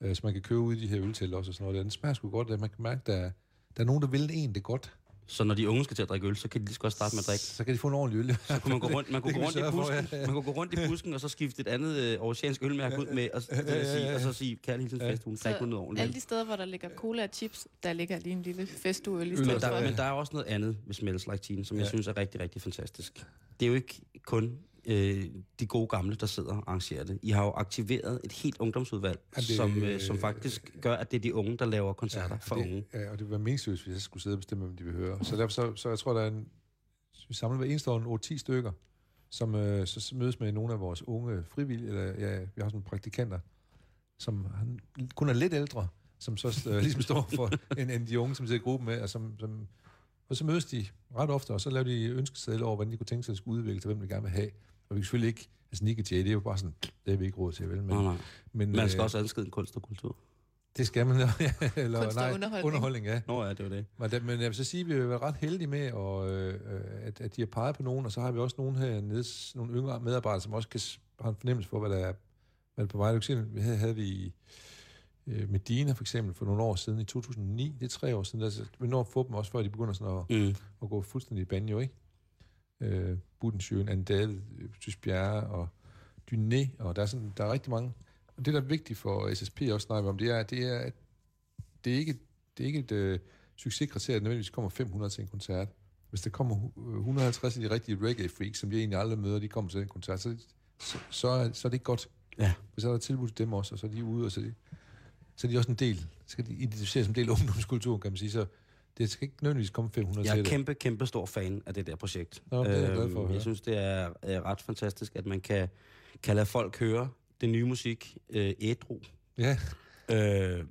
øh, som man kan købe ud i de her øltæller også og sådan noget. Den smager sgu godt, at man kan mærke, at der, er- der er nogen, der vil en det godt. Så når de unge skal til at drikke øl, så kan de lige så godt starte med at drikke. Så kan de få en ordentlig øl. Så kunne man gå rundt, man kunne gå rundt i sørge for, busken, ja, man kunne gå rundt i busken, og så skifte et andet øh, oceansk ølmærke ud med, og, ja, ja, sige, ja. og så sige, kærlig hilsen Ja. fest, hun drik noget alle ordentligt. de steder, hvor der ligger cola og chips, der ligger lige en lille festuøl i stedet Men for. der, men der er også noget andet ved Smells Like Teen, som jeg Ja. synes er rigtig, rigtig fantastisk. Det er jo ikke kun øh, de gode gamle, der sidder og arrangerer det. I har jo aktiveret et helt ungdomsudvalg, Ja, det- som, øh, som faktisk gør, at det er de unge, der laver koncerter for det, unge. Ja, og det vil være meningsløst, hvis jeg skulle sidde og bestemme, hvem de vil høre. Så derfor så, så jeg tror, der er en, vi samler hver eneste år en 8-10 stykker, som øh, så så mødes med nogle af vores unge frivillige, eller ja, vi har sådan praktikanter, som han, kun er lidt ældre, som så øh, ligesom står for en, en de unge, som sidder i gruppen med, og, som, som, og så mødes de ret ofte, og så laver de ønskesedler over, hvordan de kunne tænke sig at skulle udvikle til, hvem de gerne vil have. Og vi kan selvfølgelig ikke, altså Nick Jay, det er jo bare sådan, det har vi ikke råd til, vel? Men, Nej, nej. men Man skal øh, også adskille kunst og kultur. det skal man, ja, eller, Kunst og nej, underholdning. underholdning, ja. Nå ja, det var det. Men, men jeg vil så sige, at vi har været ret heldige med, og, øh, at, at de har peget på nogen, og så har vi også nogen her nede, nogle yngre medarbejdere, som også kan har en fornemmelse for, hvad der er, hvad der er på vej. Du kan se, Vi havde, havde vi øh, Medina for eksempel for nogle år siden, i 2009, det er tre år siden, altså, vi når at få dem også, før de begynder sådan at, Mm. at gå fuldstændig i banjo, ikke? Øh, Budensjøen, David, øh, Tys Bjerre og Dyné, og der er, sådan, der er rigtig mange. Og det, der er vigtigt for SSP også snakke om, det er, det er, at det er ikke, det er ikke et øh, succeskriterie, at nødvendigvis kommer 500 til en koncert. Hvis der kommer hu- 150 af de rigtige reggae-freaks, som de egentlig aldrig møder, de kommer til en koncert, så, så, så, er, så er det ikke godt. Ja. Hvis så er der tilbud til dem også, og så er de ude, og så så er de også en del, så skal de identificeres som en del af ungdomskulturen, kan man sige. Så det skal ikke nødvendigvis komme 500 Jeg til er kæmpe, kæmpe stor fan af det der projekt. Nå, det er jeg glad for at Øhm, høre. Jeg synes, det er, ret fantastisk, at man kan, kan lade folk høre det nye musik øh, ædru. Ja, Øh,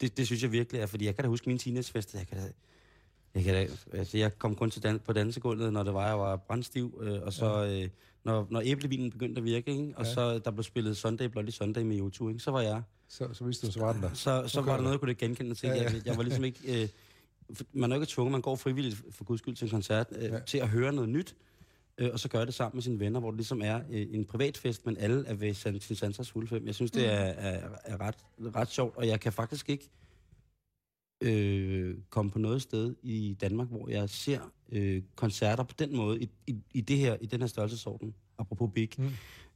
det, det synes jeg virkelig er, fordi jeg kan da huske min teenagefest. Jeg kan da, jeg, kan da, altså jeg kom kun til dan, på dansegulvet, når det var, jeg var brændstiv, øh, og så øh, når, når æblevinen begyndte at virke, ikke? og Ja. så der blev spillet Sunday Bloody Sunday med YouTube, ikke? så var jeg, så, så vidste du, så var den der. så, så kører var der det. noget, jeg kunne genkende til. Ja, ja. Jeg, jeg var ligesom ikke, øh, man er jo ikke tvunget, man går frivilligt for guds skyld til en koncert, øh, Ja. til at høre noget nyt, øh, og så gøre det sammen med sine venner, hvor det ligesom er øh, en privatfest, men alle er ved San, sin Sansas fuldfem. Jeg synes, det er, er, er ret, ret sjovt, og jeg kan faktisk ikke øh, komme på noget sted i Danmark, hvor jeg ser øh, koncerter på den måde, i, i, i, det her, i den her størrelsesorden, apropos Big, Mm.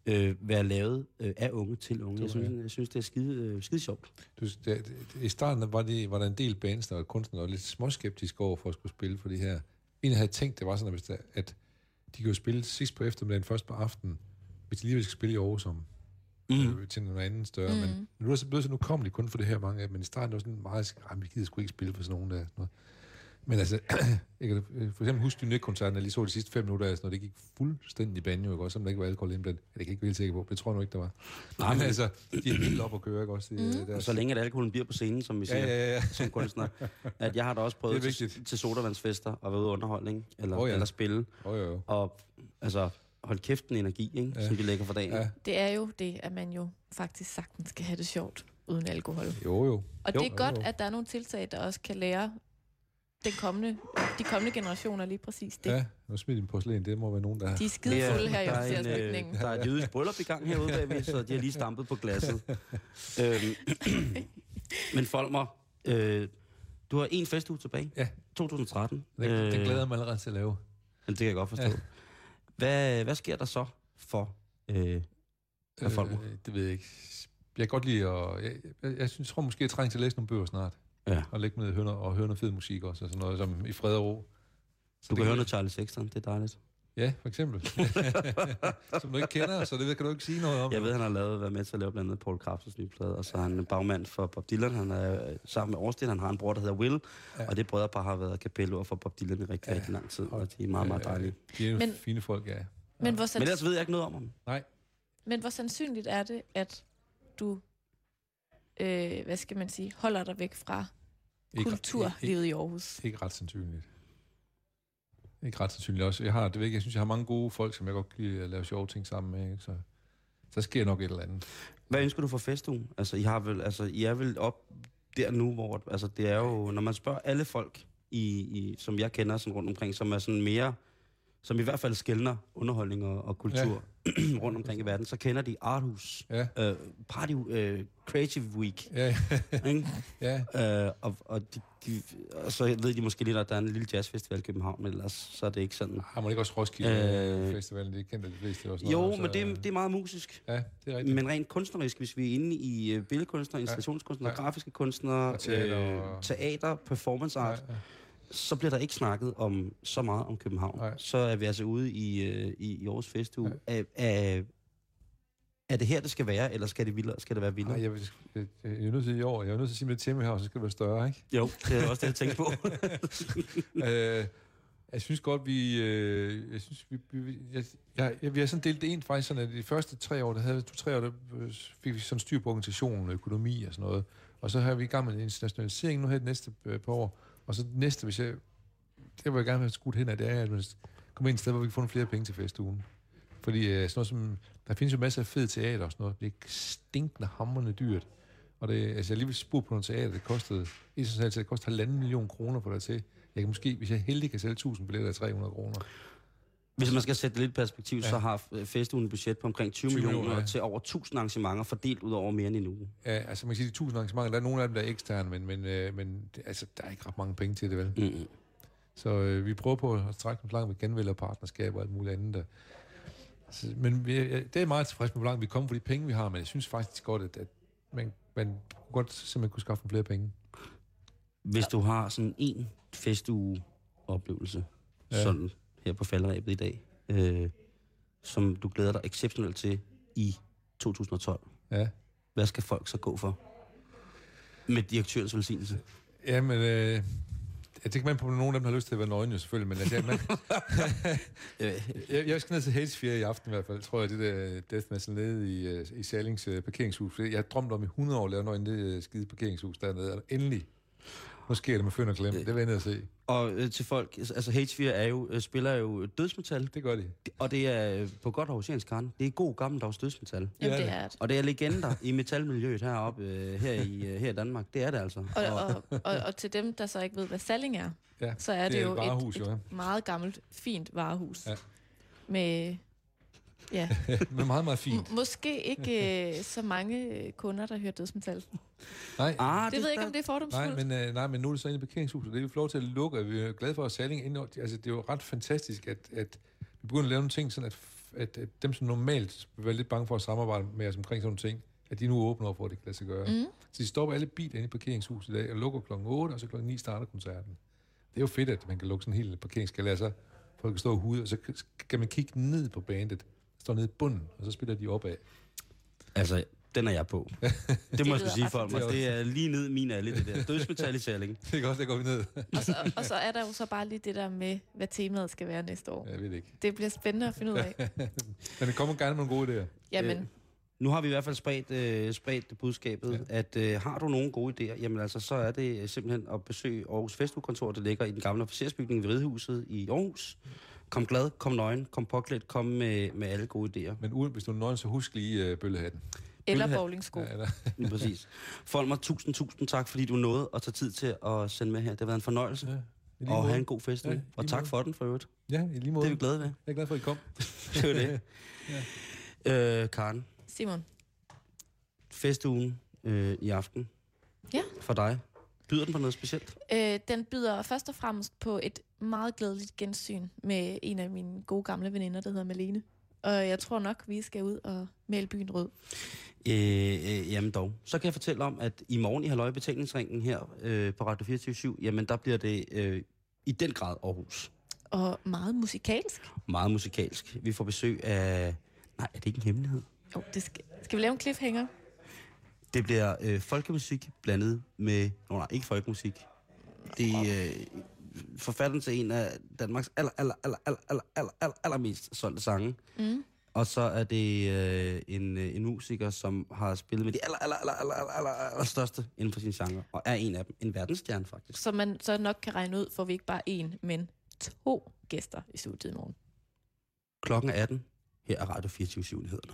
Øh, være lavet øh, af unge til unge. Jeg synes, jeg synes det er skide, øh, skide sjovt. Du, det, det, I starten var, det, var der en del bands, der var kunstnere, der var lidt småskeptiske over for at skulle spille for det her. En, jeg havde tænkt, det var sådan, at, at de kunne spille sidst på eftermiddagen, først på aftenen, hvis de lige skal spille i Aarhus om, mm. øh, til noget andet større. Mm. Men, nu er det så blevet så, nu kommer de kun for det her mange af dem, men i starten var det sådan meget, at vi gider sgu ikke spille for sådan nogen der. Noget. Men altså, jeg kan øh, for eksempel huske Dynek-koncerten, jeg lige så de sidste fem minutter, altså, når det gik fuldstændig banjo, ikke? også, som der ikke var alkohol indblandet. Ja, det kan jeg ikke være helt sikker på, det tror jeg nu ikke, der var. Nej, men altså, de er helt op at køre, ikke også? Det, mm. Og så længe at alkoholen bliver på scenen, som vi Ja, siger, ja, ja. som kunstner. At jeg har da også prøvet til, til sodavandsfester og været ude underholdning, eller, oh, ja. ja. eller spille, Jo, jo, og altså hold kæft en energi, ikke, Ja. ja. som de lægger for dagen. Ja. Ja. Det er jo det, at man jo faktisk sagtens skal have det sjovt uden alkohol. Jo, jo. Og Jo. det er godt, Jo, jo. at der er nogle tiltag, der også kan lære den kommende, de kommende generationer lige præcis det. Ja, nu smidt din porcelæn, det må være nogen, der... De er skidefulde her i der, er en, officersbygningen. øh, der er et jødisk bryllup i gang herude bagved, så de har lige stampet på glasset. øhm, men Folmer, øh, du har en festuge tilbage. Ja. 2013. Den, øh, den glæder jeg mig allerede til at lave. Men det kan jeg godt forstå. Ja. Ja. Hvad, hvad sker der så for øh, Hvad folk må? det ved jeg ikke. Jeg kan godt lide at... Jeg, jeg, jeg synes, tror måske, jeg trænger til at læse nogle bøger snart. Ja. Og lægge med høre, og høre noget fed musik også, og sådan noget som i fred og ro. Så Du kan høre noget Charlie Sexton, det er dejligt. Ja, for eksempel. Som du ikke kender, så det ved- kan du ikke sige noget om. Jeg ved, han har lavet, været med til at lave blandt andet Paul Krabs' nye plade, og så er han bagmand for Bob Dylan. Han er øh, sammen med Årsten, han har en bror, der hedder Will, Ja. ja. og det brødrepar har været kapelloer for Bob Dylan i rigtig, Ja. ja. rigtig lang tid, og de er meget, meget dejlige. De er jo Men- fine folk, ja. Men hvor, Men sans- ellers ved jeg ikke noget om ham. Nej, men hvor sandsynligt er det, at du, øh, hvad skal man sige, holder dig væk fra ikke, kulturlivet i Aarhus? Ikke, ikke ret sandsynligt. Ikke ret sandsynligt også. Jeg har, det ved ikke, jeg synes, jeg har mange gode folk, som jeg godt kan lide at lave sjove ting sammen med. Ikke? Så, så sker nok et eller andet. Hvad ønsker du for festugen? Altså, I, har vel, altså, I er vel op der nu, hvor altså, det er jo, når man spørger alle folk, i, i, som jeg kender sådan rundt omkring, som er sådan mere, som i hvert fald skældner underholdning og, og kultur ja. rundt omkring i verden, så kender de Arthus, Ja, uh, Party uh, Creative Week, ja, ikke? ja. Uh, og, og, de, de, og så ved de måske lidt, at der er en lille jazzfestival i København, men ellers så er det ikke sådan. Har man ikke også Roskilde Øh, øh, Festivalen? Det er af de fleste også. Jo, men det, er- det er meget musisk. Ja, det er rigtigt. Men rent kunstnerisk, hvis vi er inde i uh, billedkunstnere, installationskunstnere, Ja. grafiske kunstnere, Og teater øh, teater, performance art, ja, ja. Så bliver der ikke snakket om så meget om København. Nej. Så er vi altså ude i, øh, i, i årets festuge. Er, er, er det her, det skal være, eller skal det, vildere, skal det være vildere? Nej, jeg, vil- jeg, jeg, er nødt til i år. Jeg er nødt til at sige mit tema her, så skal det være større, ikke? Jo, det er også det, jeg tænkte på. øh, jeg synes godt, vi... Øh, jeg synes, vi, vi, jeg, jeg, jeg, vi har sådan delt det ind faktisk sådan, at de første tre år, der havde to-tre år, der øh, fik vi sådan styr på organisationen og økonomi og sådan noget. Og så har vi i gang med en internationalisering nu her de næste øh, par år. Og så næste, hvis jeg... Det vil jeg gerne have skudt hen af, det er, at man kommer ind et sted, hvor vi kan få nogle flere penge til festugen. Fordi øh, sådan noget som... Der findes jo masser af fed teater og sådan noget. Det er stinkende hammerende dyrt. Og det, altså, jeg lige vil spurgt på nogle teater, det kostede, i internationalt set, det kostede halvanden million kroner for dig til. Jeg kan måske, hvis jeg heldig, kan sælge 1000 billetter af 300 kroner. Hvis man skal sætte det lidt perspektiv, Ja. så har øh, festugen et budget på omkring 20, 20 20 millioner, ja. til over 1000 arrangementer, fordelt ud over mere end en uge. Ja, altså man kan sige, de 1000 arrangementer, der er nogle af dem, der er eksterne, men, men, øh, men altså, der er ikke ret mange penge til det, vel? Mm-hmm. Så øh, vi prøver på at trække dem langt med genvælger partnerskab og alt muligt andet. Der. Altså, men vi, ja, det er meget tilfreds med, hvor langt vi kommer for de penge, vi har, men jeg synes faktisk godt, at, at man, man godt simpelthen kunne skaffe flere penge. Hvis du har sådan en festuge-oplevelse, Ja. ja. sådan her på faldrebet i dag, øh, som du glæder dig exceptionelt til i 2012, Ja. hvad skal folk så gå for? Med direktørens velsignelse. Jamen, øh, jeg tænker man på, at nogle af dem har lyst til at være nøgne, jo selvfølgelig, men altså, jeg, man, jeg, jeg skal ned til Hatesfear i aften i hvert fald, tror jeg, det der Deathmatch nede i, øh, i Salings øh, parkeringshus. Jeg har drømt om i 100 år at lave nøgen det øh, skide parkeringshus dernede, og endelig, nu sker det med føn og klem. Det vil jeg ned og se. og øh, til folk, altså H4 er jo, øh, spiller jo dødsmetal, Det gør de. og det er øh, på godt aarhusiansk kan. Det er god gammeldags dødsmetal. Jamen, det er det. Og det er legender i metalmiljøet heroppe, øh, her, i, øh, her i Danmark. Det er det altså. Og, og, og, og til dem, der så ikke ved, hvad Salling er, Ja, så er det, det er jo et varehus, et, jo, ja. et meget gammelt, fint varehus. Ja. Med, ja, Men meget, meget fint. m- måske ikke øh, så mange kunder, der hører dødsmetal. Nej, Ah, Det ved jeg ikke, om det er fordomsfuldt. Nej, men, øh, nej, men nu er det så inde i parkeringshuset. Det er vi lov til at lukke, og vi er glade for at Salling ind. Altså, det er jo ret fantastisk, at, at vi begynder at lave nogle ting, sådan at, at, at dem, som normalt vil være lidt bange for at samarbejde med os omkring sådan nogle ting, at de nu åbner op for, at det kan lade sig gøre. Mm. Så de stopper alle biler inde i parkeringshuset i dag, og lukker klokken 8, og så klokken 9 starter koncerten. Det er jo fedt, at man kan lukke sådan en hel parkeringsgalade, så folk kan stå og hude, og så kan man kigge ned på bandet, står nede i bunden, og så spiller de opad. Altså, den er jeg på. Det må jeg skulle sige for mig. fantastisk. Det er lige ned i min alde, det der. Dødsmetal i Salling. Det er godt, der går vi ned. Og så, og så er der jo så bare lige det der med, hvad temaet skal være næste år. Jeg ved det ikke. Det bliver spændende at finde ud af. Men det kommer gerne med nogle gode idéer. Jamen, Nu har vi i hvert fald spredt, øh, spredt budskabet, ja. at øh, har du nogle gode idéer, jamen altså, så er det øh, simpelthen at besøge Aarhus Festukontor, det ligger i den gamle officersbygning ved Ridehuset i Aarhus. Kom glad, kom nøgen, kom påklædt, kom med, med alle gode idéer. Men uden, hvis du er nøgen, så husk lige uh, bøllehatten. Eller bowlingsko. Ja, eller, Lige præcis. Folmer, tusind, tusind tak, fordi du nåede at tage tid til at sende med her. Det har været en fornøjelse. ja, Ja. Og have en god fest. Ja, Ja, og tak for den for øvrigt. Ja, i lige måde. Det er vi glade ved. Jeg er glad for, at I kom. Det er jo det. øh, Karen, Simon, festugen øh, i aften. Ja. For dig. Byder den på noget specielt? øh, den byder først og fremmest på et meget glædeligt gensyn med en af mine gode gamle veninder, der hedder Malene. Og jeg tror nok, vi skal ud og male byen rød. Øh, øh, jamen dog. Så kan jeg fortælle om, at i morgen i Halløj Betalingsringen her øh, på Radio 24 jamen der bliver det øh, i den grad Aarhus. Og meget musikalsk. Meget musikalsk. Vi får besøg af... Nej, er det ikke en hemmelighed? Jo, det skal, skal vi lave en cliffhanger? Det bliver øh, folkemusik blandet med... Nå nej, ikke folkemusik. Det er øh, forfatteren til en af Danmarks aller, aller, aller, aller, aller, aller, aller, aller mest solgte sange. Mm. Og så er det øh, en, øh, en musiker, som har spillet med de aller, aller, aller, aller, aller, aller, største inden for sin genre, og er en af dem. En verdensstjerne, faktisk. Så man så nok kan regne ud, får vi ikke bare én, men to gæster i studiet i morgen. Klokken er 18. Her er Radio 24 nyhederne.